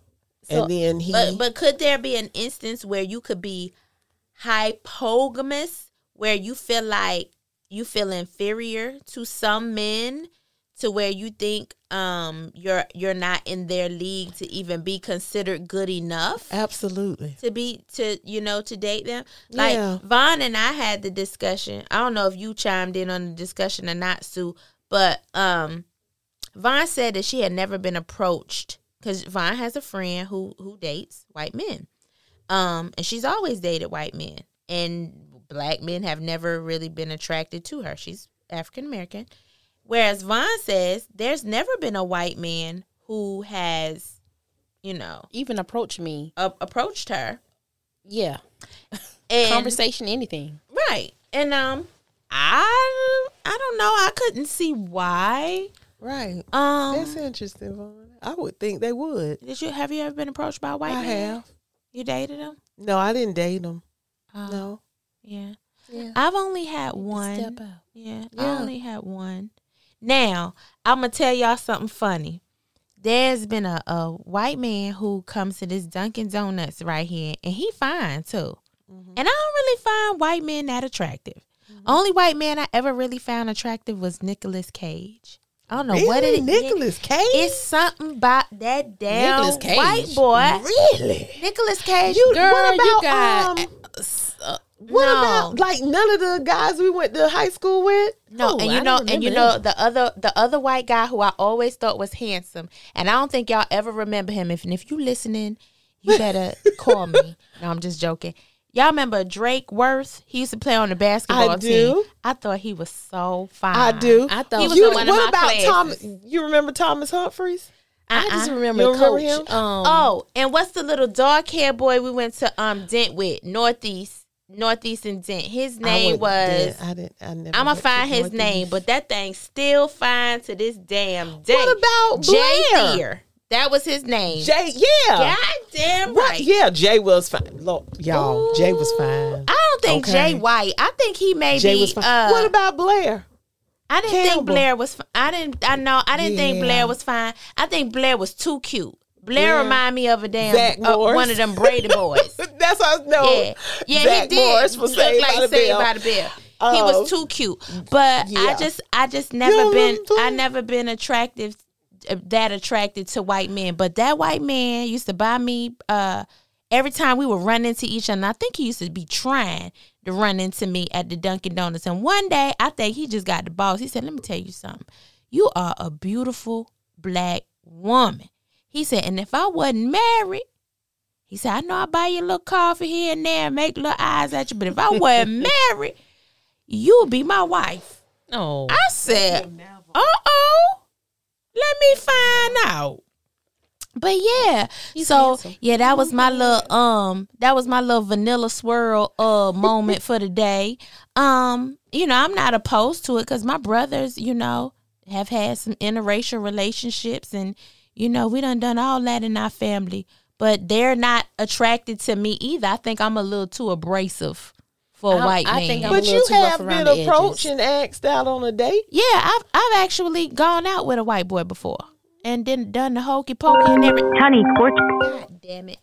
So- and then he, But but could there be an instance where you could be hypogamous, where you feel like you feel inferior to some men, to where you think um you're you're not in their league to even be considered good enough absolutely. to be to you know to date them. Like Yeah. Von and I had the discussion. I don't know if you chimed in on the discussion or not, Sue, but um Von said that she had never been approached because Von has a friend who who dates white men, um, and she's always dated white men, and black men have never really been attracted to her. She's African American, whereas Von says there's never been a white man who has, you know, Even approached me. approached her. Yeah, And conversation, anything. Right. And um I I don't know. I couldn't see why. Right. Um That's interesting. Von. I would think they would. did you have you ever been approached by a white man? I man? have. You dated him? No, I didn't date him. Oh, No. Yeah. Yeah. I've only had one. Step out. Yeah, I only had one. Now, I'm gonna tell y'all something funny. There's been a, a white man who comes to this Dunkin' Donuts right here, and he fine too. Mm-hmm. And I don't really find white men that attractive. Only white man I ever really found attractive was Nicolas Cage. I don't know what it is. Nicolas Cage. It's something about that damn white boy. really. Nicolas Cage. You, Girl, what about you got um, uh, what No. about like none of the guys we went to high school with? No, Oh, and I you know, and you remember know the other the other white guy who I always thought was handsome, and I don't think y'all ever remember him. If and if you listening, you <laughs> better call me. No, I'm just joking. Y'all remember Drake Worth? He used to play on the basketball I team. do. I thought he was so fine. I do. I thought He was you, in one of what my about classes. Thomas? You remember Thomas Humphreys? I just Uh-uh. remember You remember coach. him? Um, Oh, and what's the little dark hair boy we went to um Dent with? Northeast, Northeast and Dent. His name wouldn't- was. I didn't. I never. I'm gonna went to find his Northeast. name, but that thing's still fine to this damn day. What about Jay Blair? Thier? That was his name. Jay, yeah. God damn What? right. Yeah, Jay was fine. Look, y'all, Jay was fine. I don't think Okay. Jay White. I think he may Jay be. was fine. Uh, what about Blair? I didn't think Blair was. I didn't. I know. I didn't think Blair was fine. I think Blair was too cute. Blair Blair. remind me of a damn uh, one of them Brady <laughs> boys. That's how I know. Yeah, yeah, Zach he did. Morris was Saved like by the Saved Bell. by the Bell. he Oh. was too cute, but I just, I just never been. I never been attractive, that attracted to white men. But that white man used to buy me uh every time we would run into each other. And I think he used to be trying to run into me at the Dunkin' Donuts. And one day, I think he just got the balls. He said, "Let me tell you something. You are a beautiful black woman." He said, "And if I wasn't married." He said, I know I buy you a little coffee here and there and make little eyes at you, but if I wasn't <laughs> married, you would be my wife. Oh, I said, uh oh, let me find out. But yeah, He's so handsome. yeah, that was my little um, that was my little vanilla swirl uh moment for the day. Um, you know, I'm not opposed to it because my brothers, you know, have had some interracial relationships, and you know, we done done all that in our family. But they're not attracted to me either. I think I'm a little too abrasive for a I- white I man. think I'm But little you too have been approached and asked out on a date. Yeah, I've I've actually gone out with a white boy before and then done the hokey pokey and everything. Honey, sports. God damn it.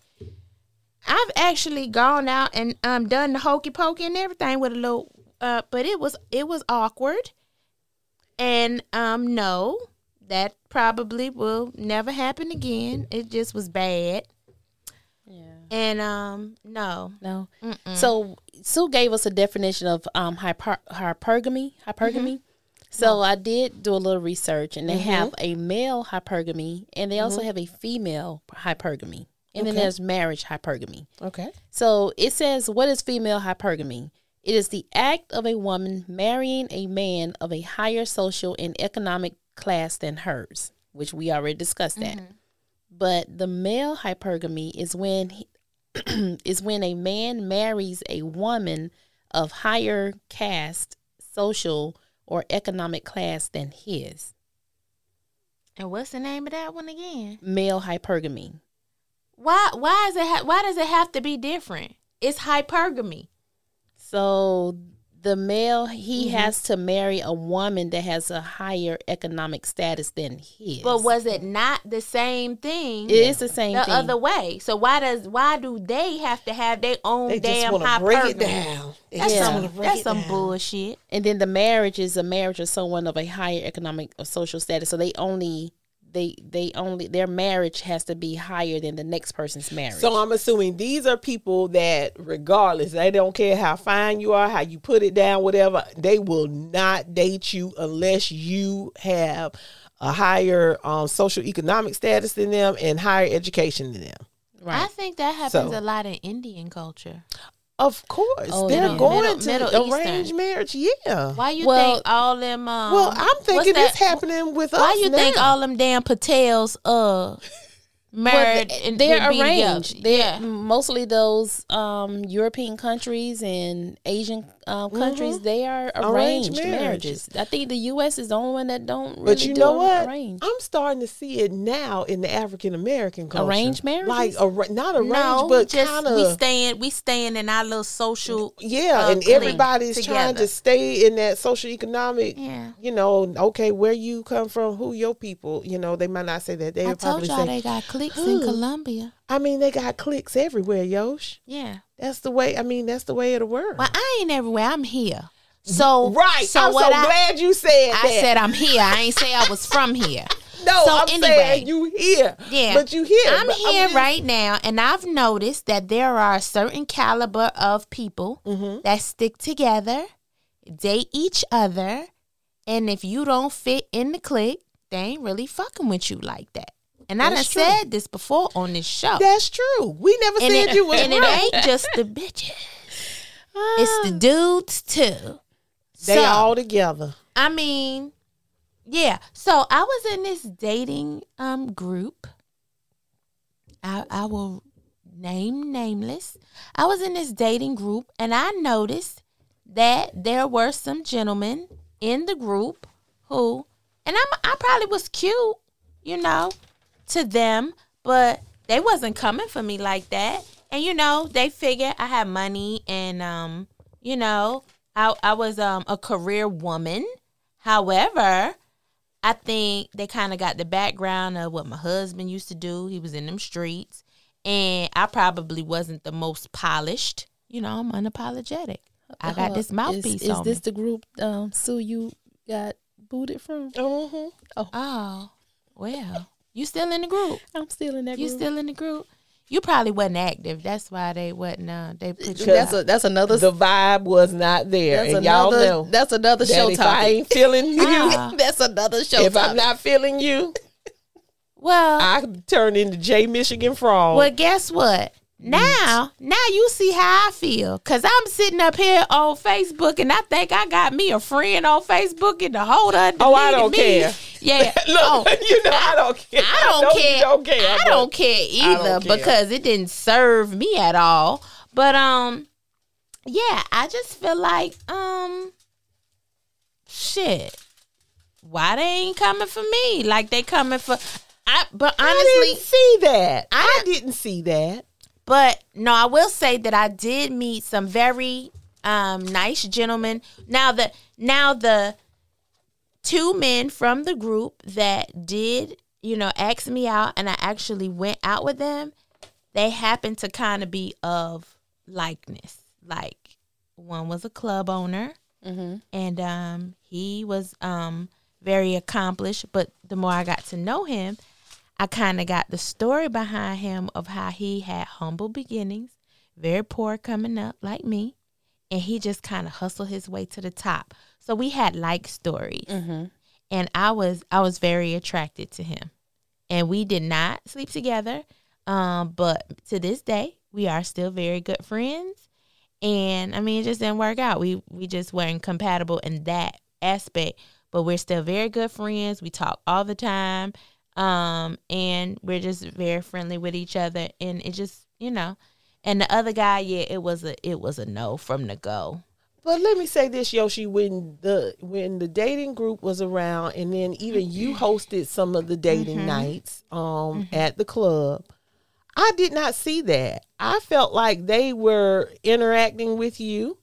I've actually gone out and um done the hokey pokey and everything with a little uh but it was it was awkward. And um no, that probably will never happen again. It just was bad. And um no. No. Mm-mm. So Sue gave us a definition of um hyper hypergamy. Hypergamy. So I did do a little research, and they have a male hypergamy, and they also have a female hypergamy, and then there's marriage hypergamy. Okay. So it says, what is female hypergamy? It is the act of a woman marrying a man of a higher social and economic class than hers, which we already discussed that. But the male hypergamy is when he, <clears throat> is when a man marries a woman of higher caste, social, or economic class than his. And what's the name of that one again? Male hypergamy. Why? Why is it? Ha- why does it have to be different? It's hypergamy. So the male he Mm-hmm. has to marry a woman that has a higher economic status than his. But was it not the same thing? it is the same the thing. other way. So why does why do they have to have their own They damn want to break it down. They That's Yeah. some break that's it some down. bullshit. and then the marriage is a marriage of someone of a higher economic or social status. So they only they they only their marriage has to be higher than the next person's marriage. So I'm assuming these are people that, regardless, they don't care how fine you are, how you put it down, whatever, they will not date you unless you have a higher um, social economic status than them and higher education than them. Right. I think that happens So- a lot in Indian culture. Of course, Oh, they're yeah. going Middle- to Middle arranged marriage. Yeah. Why you Well- think all them? Um, well, I'm thinking it's happening with us. Why you think all them damn Patels uh <laughs> married Well, and they're would be arranged. They're Yeah. mostly those um, European countries and Asian um, countries. They are Mm-hmm. Arranged arranged, marriages. marriages. I think the U.S. is the only one that don't. Really But you do know what? Arranged. I'm starting to see it now in the African American culture. Arranged marriages? like arra- not arranged, no, but kind we of staying we staying in our little social. yeah. uh, and everybody's trying to stay in that social economic. Yeah. You know, okay, where you come from, who your people. You know, they might not say that. They I would told probably y'all say. they got cliques in Columbia. I mean, they got clicks everywhere, Yosh. Yeah. That's the way. I mean, that's the way of the world. Well, I ain't everywhere. I'm here. So right. So I'm what so I, glad you said I that. said I'm here. I ain't say I was from here. <laughs> no, so I'm anyway. saying you here. Yeah. But you here. I'm here just- right now, and I've noticed that there are a certain caliber of people Mm-hmm. that stick together, date each other, and if you don't fit in the clique, they ain't really fucking with you like that. And I done true. said this before on this show. That's true. We never and said it, you was and it ain't just the bitches. It's the dudes too. They So, all together. I mean, yeah. So I was in this dating um group. I I will name nameless. I was in this dating group and I noticed that there were some gentlemen in the group who and I'm I probably was cute, you know, to them, but they wasn't coming for me like that. And you know, they figured I had money and um, you know, I I was um a career woman. However, I think they kind of got the background of what my husband used to do. He was in them streets, and I probably wasn't the most polished. You know, I'm unapologetic. I got Uh, this mouthpiece Is, is on this me. the group um, Sue you got booted from? Mm-hmm. Oh, well, you still in the group? I'm still in that group. You group. still in the group? You probably wasn't active. That's why they wasn't. Uh, they put you. that's out. a that's another The vibe was not there, that's and y'all another know that's another that show if I ain't feeling <laughs> you, Ah. <laughs> that's another show if I'm not feeling you, well, I turn into J Michigan Frog. Well, guess what? Now, now you see how I feel. Cause I'm sitting up here on Facebook and I think I got me a friend on Facebook and the holder. Oh, I don't me. care. Yeah. <laughs> Look, oh, <laughs> you know I don't care. I don't know care. Don't care. I don't care either don't care. because it didn't serve me at all. But um, yeah, I just feel like um, shit. Why they ain't coming for me? Like they coming for. I. But I honestly, didn't see that. I I didn't see that. But no, I will say that I did meet some very um, nice gentlemen. Now the now the two men from the group that did you know ask me out, and I actually went out with them. They happened to kind of be of likeness. Like one was a club owner, and um, he was um, very accomplished. But the more I got to know him, I kind of got the story behind him of how he had humble beginnings, very poor coming up like me, and he just kind of hustled his way to the top. So we had like stories, and I was I was very attracted to him, and we did not sleep together. Um, but to this day, we are still very good friends. And I mean, it just didn't work out. We we just weren't compatible in that aspect, but we're still very good friends. We talk all the time, um, and we're just very friendly with each other. And it just, you know, and the other guy, yeah, it was a it was a no from the go. But let me say this, Yoshie, when the when the dating group was around, and then even you hosted some of the dating nights um at the club, I did not see that. I felt like they were interacting with you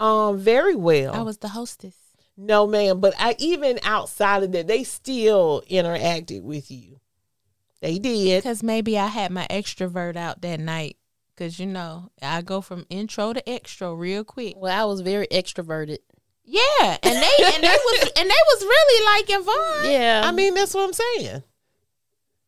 um very well. I was the hostess. No, ma'am, but I even outside of that, they still interacted with you. They did. Because maybe I had my extrovert out that night. Because, you know, I go from intro to extra real quick. Well, I was very extroverted. Yeah. And they and they was and they was really liking Von. Yeah. I mean, that's what I'm saying.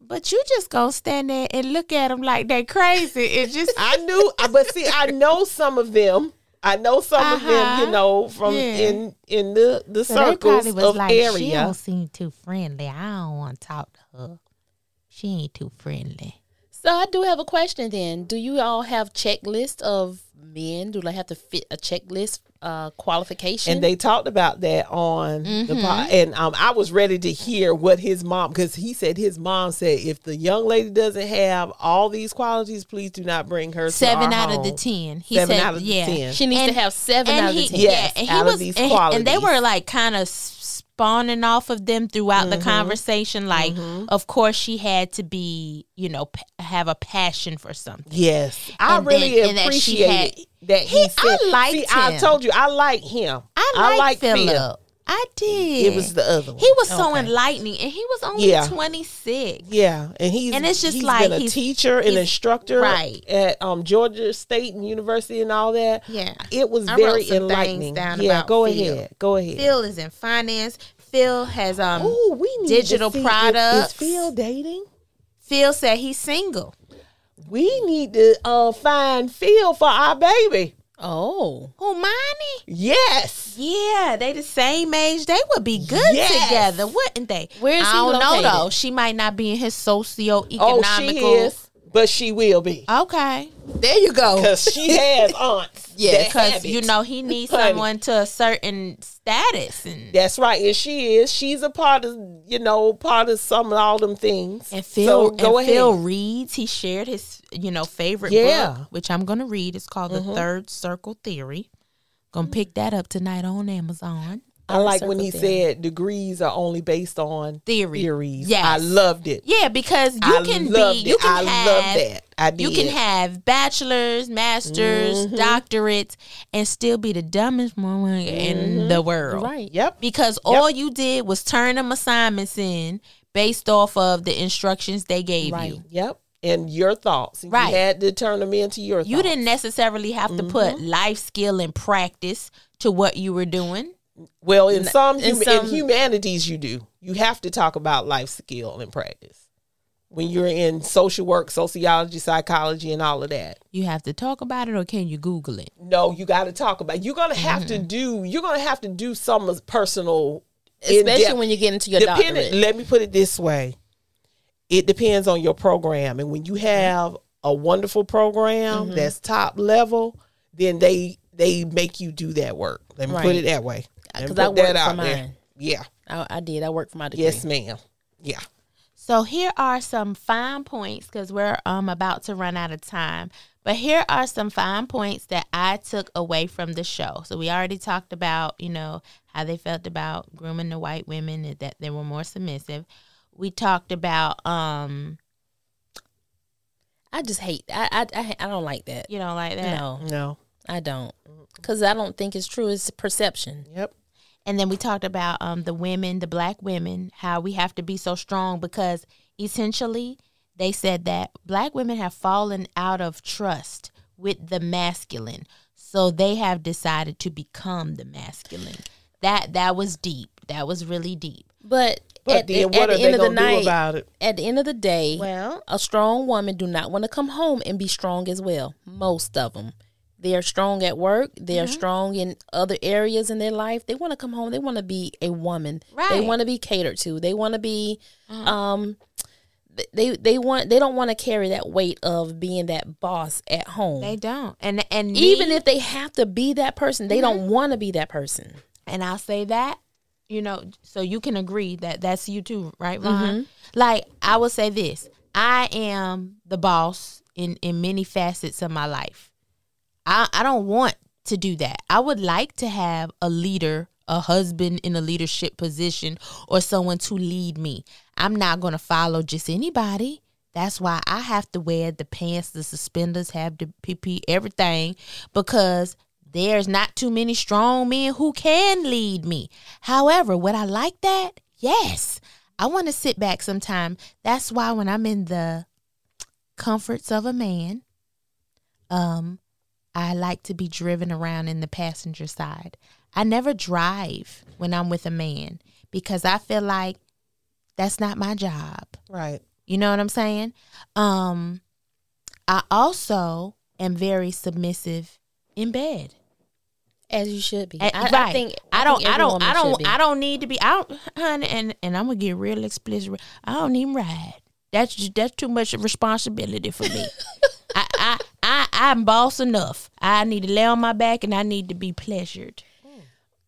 But you just gonna stand there and look at them like they crazy. It just I knew, but see, I know some of them. I know some of them, Uh-huh. you know, from Yeah. in in the the so circles of like, she area. don't seem too friendly. I don't want to talk to her. She ain't too friendly. So I do have a question then. Do you all have checklists of men? Do they have to fit a checklist uh qualification? And they talked about that on the pod, and um, I was ready to hear what his mom, because he said his mom said if the young lady doesn't have all these qualities, please do not bring her. to Seven our out of the ten. He Seven said, out of the yeah. 10. she needs and- to have seven out of the ten. Yes, yeah, and he out of was, these and, he- and they were like kind of spawning off of them throughout the conversation. Like, of course, she had to be, you know, p- have a passion for something. Yes, I really then- and that appreciate had- that he, He- I said. liked see, I told you I like him. I like Phil. Philip. I did. It was the other one. He was so Okay. enlightening, and he was only Yeah. twenty six. Yeah, and he's And it's just he's like been a he's- teacher and instructor right. at um Georgia State and University and all that. Yeah. it was I very wrote some things enlightening. down yeah, about go Phil. ahead, go ahead. Phil is in finance. Phil has um. Oh, we need digital to see products. Is Phil dating? Phil said he's single. We need to uh find Phil for our baby. Oh. Who, Money? Yes. Yeah, they the same age. They would be good Yes. together, wouldn't they? Where is I don't know though. She might not be in his socioeconomical. Oh, she is, but she will be Okay, There you go. because she <laughs> has aunts. yeah, because you know he needs Honey. someone to a certain status, and That's right, and she is. She's a part of you know part of some of all them things. and Phil so go and ahead. Phil reads. He shared his you know favorite Yeah. Mm-hmm. book, which I'm gonna read. It's called The Third Circle Theory. Gonna pick that up tonight on Amazon. I like when he theory. said degrees are only based on Theory. theories. Yeah, I loved it. Yeah, because you I can be you can I have love that. I did. You can have bachelors, masters, Mm-hmm. doctorates, and still be the dumbest woman in the world. Right. Yep. Because all you did was turn them assignments in based off of the instructions they gave Right. you. Yep. And your thoughts. Right. You had to turn them into your You thoughts. didn't necessarily have to put Mm-hmm. life skill and practice to what you were doing. Well, in some, in hum- some- in humanities, you do. You have to talk about life skill and practice when you're in social work, sociology, psychology, and all of that. You have to talk about it or can you Google it? No, you got to talk about. You're gonna have Mm-hmm. to do. You're gonna have to do some personal, Especially when you get into your doctorate. Let me put it this way: it depends on your program, and when you have a wonderful program Mm-hmm. that's top level, then they they make you do that work. Let me put it that way. Let me 'Cause put I worked that for out there. mine. Yeah. I, I did. I worked for my degree. Yes, ma'am. Yeah. So here are some fine points because we're um about to run out of time. But here are some fine points that I took away from the show. So we already talked about, you know, how they felt about grooming the white women and that they were more submissive. We talked about um I just hate. I, I I I don't like that. you know like that. No, No. I don't. Because I don't think it's true. It's perception. Yep. And then we talked about um the women, the black women, how we have to be so strong because essentially they said that black women have fallen out of trust with the masculine. So they have decided to become the masculine. That that was deep. That was really deep. But, But at, then the- what at are the they end of the night, about it? at the end of the day, Well, a strong woman do not want to come home and be strong as well. Most of them, They are strong at work. They Mm-hmm. are strong in other areas in their life. They want to come home. They want to be a woman. Right. They want to be catered to. They want to be Uh-huh. um they they want they don't want to carry that weight of being that boss at home. They don't. And and Even if they have to be that person, they don't want to be that person. and I'll say that, you know, so you can agree that that's you too, right, Von? Like I will say this: I am the boss in in many facets of my life. I I don't want to do that. I would like to have a leader, a husband in a leadership position, or someone to lead me. I'm not going to follow just anybody. That's why I have to wear the pants, the suspenders, have the PP, everything, because there's not too many strong men who can lead me. However, would I like that? Yes. I want to sit back sometime. That's why when I'm in the comforts of a man, um, I like to be driven around in the passenger side. I never drive when I'm with a man because I feel like that's not my job. Right. You know what I'm saying? Um I also am very submissive in bed. As you should be. I, right. I think I don't I don't I don't. I don't need to be out honey and and I'm going to get real explicit. I don't even ride. That's that's too much responsibility for me. <laughs> I, I I I'm boss enough. I need to lay on my back and I need to be pleasured.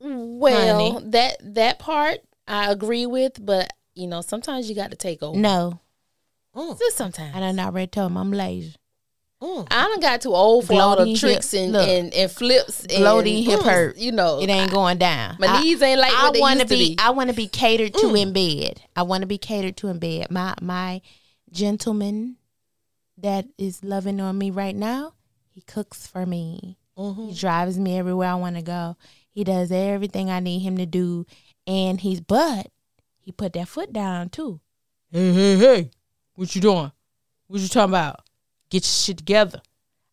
Well, honey. that that part I agree with, but you know, sometimes you got to take over. No, mm. Just sometimes. I done already told him I'm lazy. Mm. I done got too old for all the Gloating tricks hip- and, look. and, and flips. And, Gloating hip mm, hurt. You know, It ain't going down. my I- knees ain't like I what they want used to to be. be. I want to be catered to mm. in bed. I want to be catered to in bed. My my gentleman that is loving on me right now, he cooks for me. He mm-hmm. drives me everywhere I want to go. He does everything I need him to do, and he's but he put that foot down too. Hey hey hey, what you doing? What you talking about? Get your shit together.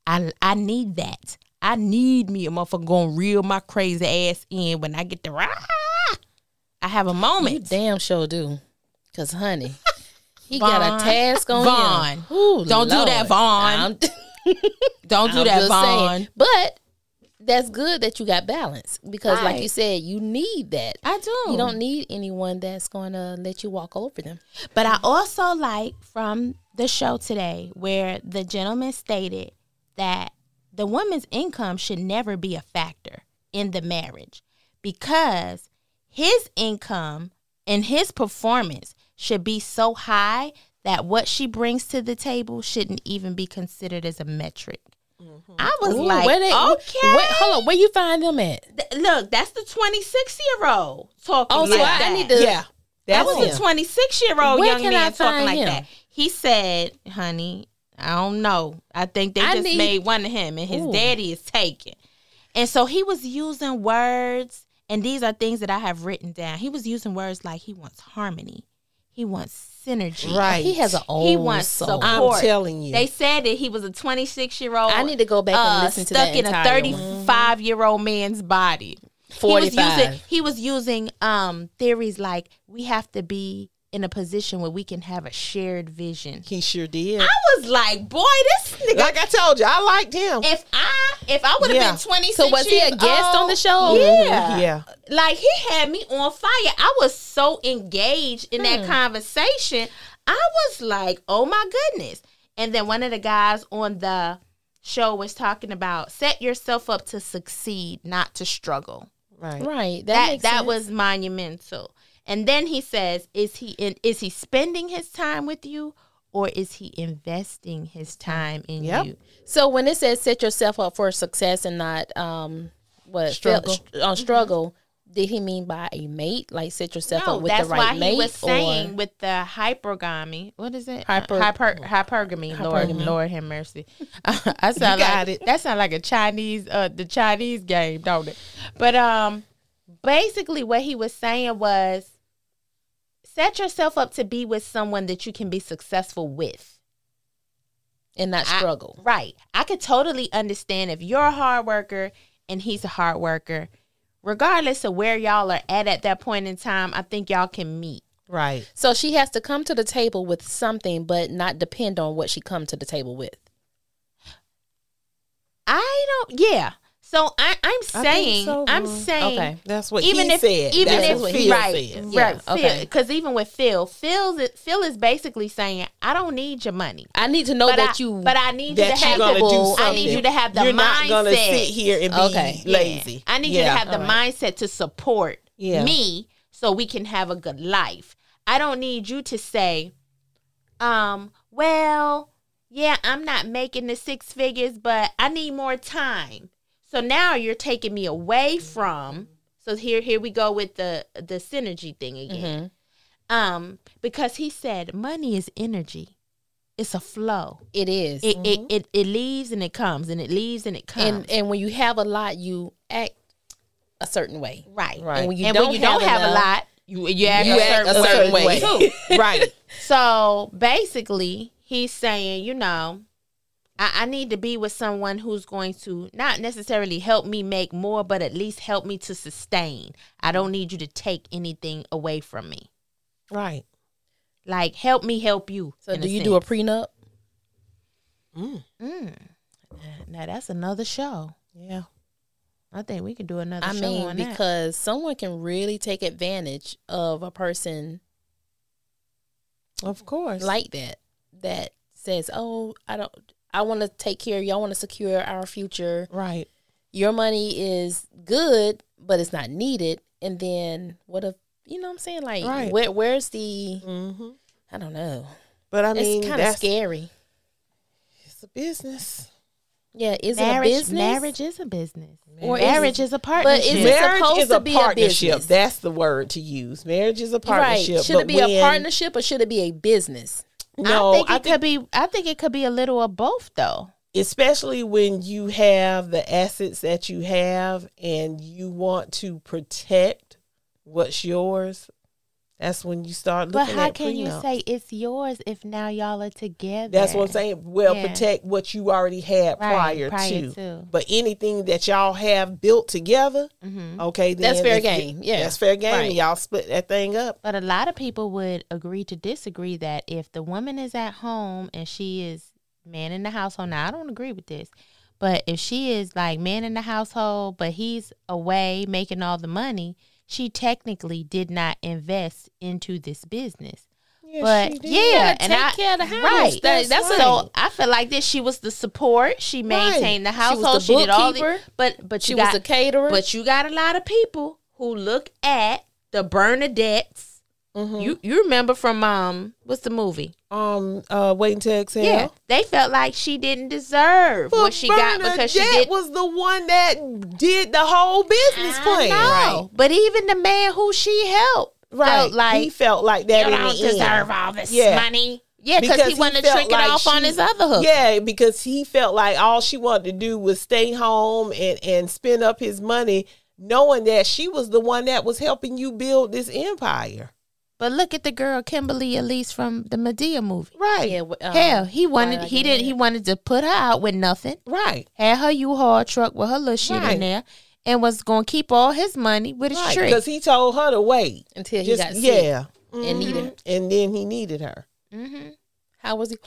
I I need that. I need me a motherfucker gonna reel my crazy ass in when I get the rah. I have a you moment. damn sure do. Cause honey, he got a task on Von. him. Ooh, Don't do that, Von. <laughs> Don't do I'm that, Von. saying. But that's good that you got balance because, like you said, you need that. I do. You don't need anyone that's going to let you walk over them. But I also like from the show today where the gentleman stated that the woman's income should never be a factor in the marriage because his income and his performance should be so high that what she brings to the table shouldn't even be considered as a metric. Mm-hmm. I was Ooh, like, where they, okay. Where, hold on, where you find them at? Th- Look, that's the 26 year old talking Oh, so like I- I need to- Yeah. That was him. a 26 year old Where young can I man talking like him? that. He said, honey, I don't know. I think they I just need- made one of him and his Ooh. daddy is taken. And so he was using words, and these are things that I have written down. He was using words like he wants harmony, he wants synergy. Right. He has an old He wants soul. support. I'm telling you. They said that he was a 26 year old. I need to go back and uh, listen to stuck that in a 35 year old man's body. He was 45. using he was using um theories like we have to be in a position where we can have a shared vision. he sure did. I was like, boy, this nigga. Like I told you, I liked him. if I if I would have Yeah. been twenty, So was he a guest on the show? Yeah, Yeah. Like he had me on fire. I was so engaged in Hmm. that conversation. I was like, oh my goodness. And then one of the guys on the show was talking about set yourself up to succeed, not to struggle. Right. Right. That That makes that sense. was monumental. And then he says, is he in, is he spending his time with you or is he investing his time in Yep. you? So when it says set yourself up for success and not um what Struggle. struggle, on struggle, did he mean by a mate? Like set yourself No, up with the right mate? That's why mate? he was saying or with the hypergamy. What is it? Hyper- hyper hypergamy. Lord, Hypergamy. Lord have mercy. <laughs> <laughs> I sound got like it. that sound like a Chinese uh the Chinese game, don't it? But um basically what he was saying was set yourself up to be with someone that you can be successful with. and not I- struggle. right. I could totally understand if you're a hard worker and he's a hard worker. Regardless of where y'all are at at that point in time, I think y'all can meet. Right. So she has to come to the table with something, but not depend on what she come to the table with. I don't. Yeah. So I, I'm saying, so, I'm saying, Okay. That's what even he if, said. even That's if, what Phil right, said. Yeah, right, okay. because even with Phil, Phil's it, Phil is basically saying, I don't need your money, I need to know but that I, you. but I need That you to have the, do I need you to have the You're mindset. not gonna sit here and be Okay. Yeah. lazy. I need you to Yeah. have the mindset to support Yeah. me so we can have a good life. I don't need you to say, um, well, yeah, I'm not making the six figures, but I need more time. So now you're taking me away from so here here we go with the the synergy thing again. Mhm. Um, because he said money is energy. It's a flow. it is. It, it it it leaves and it comes and it leaves and it comes. and and when you have a lot, you act a certain way. right. Right. And when you and don't, when you don't have, a lot, you you act, You a, act certain a certain way, way. too. <laughs> right. So basically, he's saying, you know, I, I need to be with someone who's going to not necessarily help me make more, but at least help me to sustain. I don't need you to take anything away from me. Right. Like, help me help you. So do you do a prenup? Mm. Mm. Now that's another show. Yeah. I think we can do another I show mean, on that. because someone can really take advantage of a person Of course. like that that says, "Oh, I don't. I want to take care of you. I want to secure our future. right. Your money is good, but it's not needed." And then what if you know what I'm saying? Like, Right. where where's the? hmm I don't know. But I mean, it's kind of scary. it's a business. Yeah, is marriage, it a business? marriage is a business. Or is marriage it- is a partnership. is it Marriage supposed is to a be a partnership. business? That's the word to use. Marriage is a partnership. Right? Should but it be a partnership or should it be a business? No, I think it could be. I think it could be a little of both, though. especially when you have the assets that you have and you want to protect what's yours. That's when you start But how can you say it's yours if now y'all are together? That's what I'm saying. Well, Yeah. protect what you already had Right, prior, prior to. to. But anything that y'all have built together, hmm okay, then That's fair game. Yeah. that's fair game. Right. Y'all split that thing up. But a lot of people would agree to disagree that if the woman is at home and she is man in the household, now I don't agree with this, but if she is like man in the household, but he's away making all the money, she technically did not invest into this business. Yeah, but she did. yeah, and take I, care of the house. Right, That- that's, that's so. I feel like this. She was the support. She maintained the She was household. the She, did all the. bookkeeper. But but She you was got a caterer. but you got a lot of people who look at the Bernadettes. Mhm. You you remember from um what's the movie? um uh waiting to exhale. Yeah, they felt like she didn't deserve what she got because she Bernadette did. was the one that did the whole business I plan. know, but even the man who she helped Right. felt like he felt like that you in don't the end. deserve all this Yeah. money. Yeah, because he wanted to felt trick it like off on his other hook. Yeah, because he felt like all she wanted to do was stay home and and spend up his money, knowing that she was the one that was helping you build this empire. But look at the girl Kimberly Elise from the Madea movie. Right. yeah, um, Hell, he wanted he didn't he wanted to put her out with nothing. Right. Had her U-Haul truck with her little shit Right. in there, and was gonna keep all his money with his Right. trick. Because he told her to wait. until he Just got sick yeah. and needed. Mhm. And then he needed her. Mm-hmm. How was he?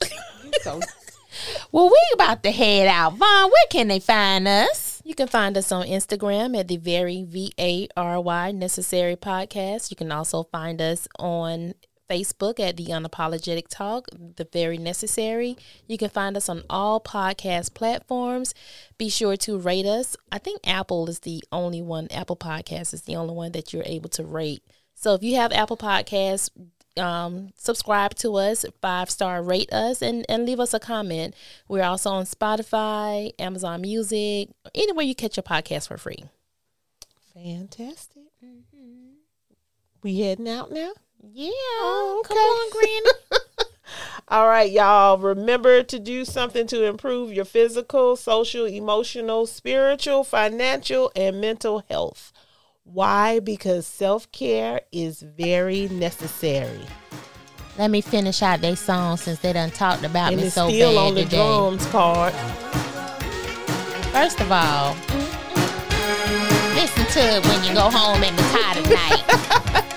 <laughs> So <laughs> Well, we about to head out. Von, where can they find us? You can find us on Instagram at the Vary V A R Y Necessary Podcast. You can also find us on Facebook at the Unapologetic Talk, the Vary necessary. You can find us on all podcast platforms. Be sure to rate us. I think Apple is the only one. Apple Podcast is the only one that you're able to rate. So if you have Apple Podcasts, um, subscribe to us, five star rate us, and, and leave us a comment. We're also on Spotify, Amazon Music, anywhere you catch your podcast for free. fantastic. We heading out now? Yeah, Oh, come on, Granny. <laughs> All right, y'all. Remember to do something to improve your physical, social, emotional, spiritual, financial, and mental health. Why? Because self care is very necessary. Let me finish out their song since they done talked about and me so still bad on the today. drums part. First of all, listen to it when you go home and be tired at night. <laughs>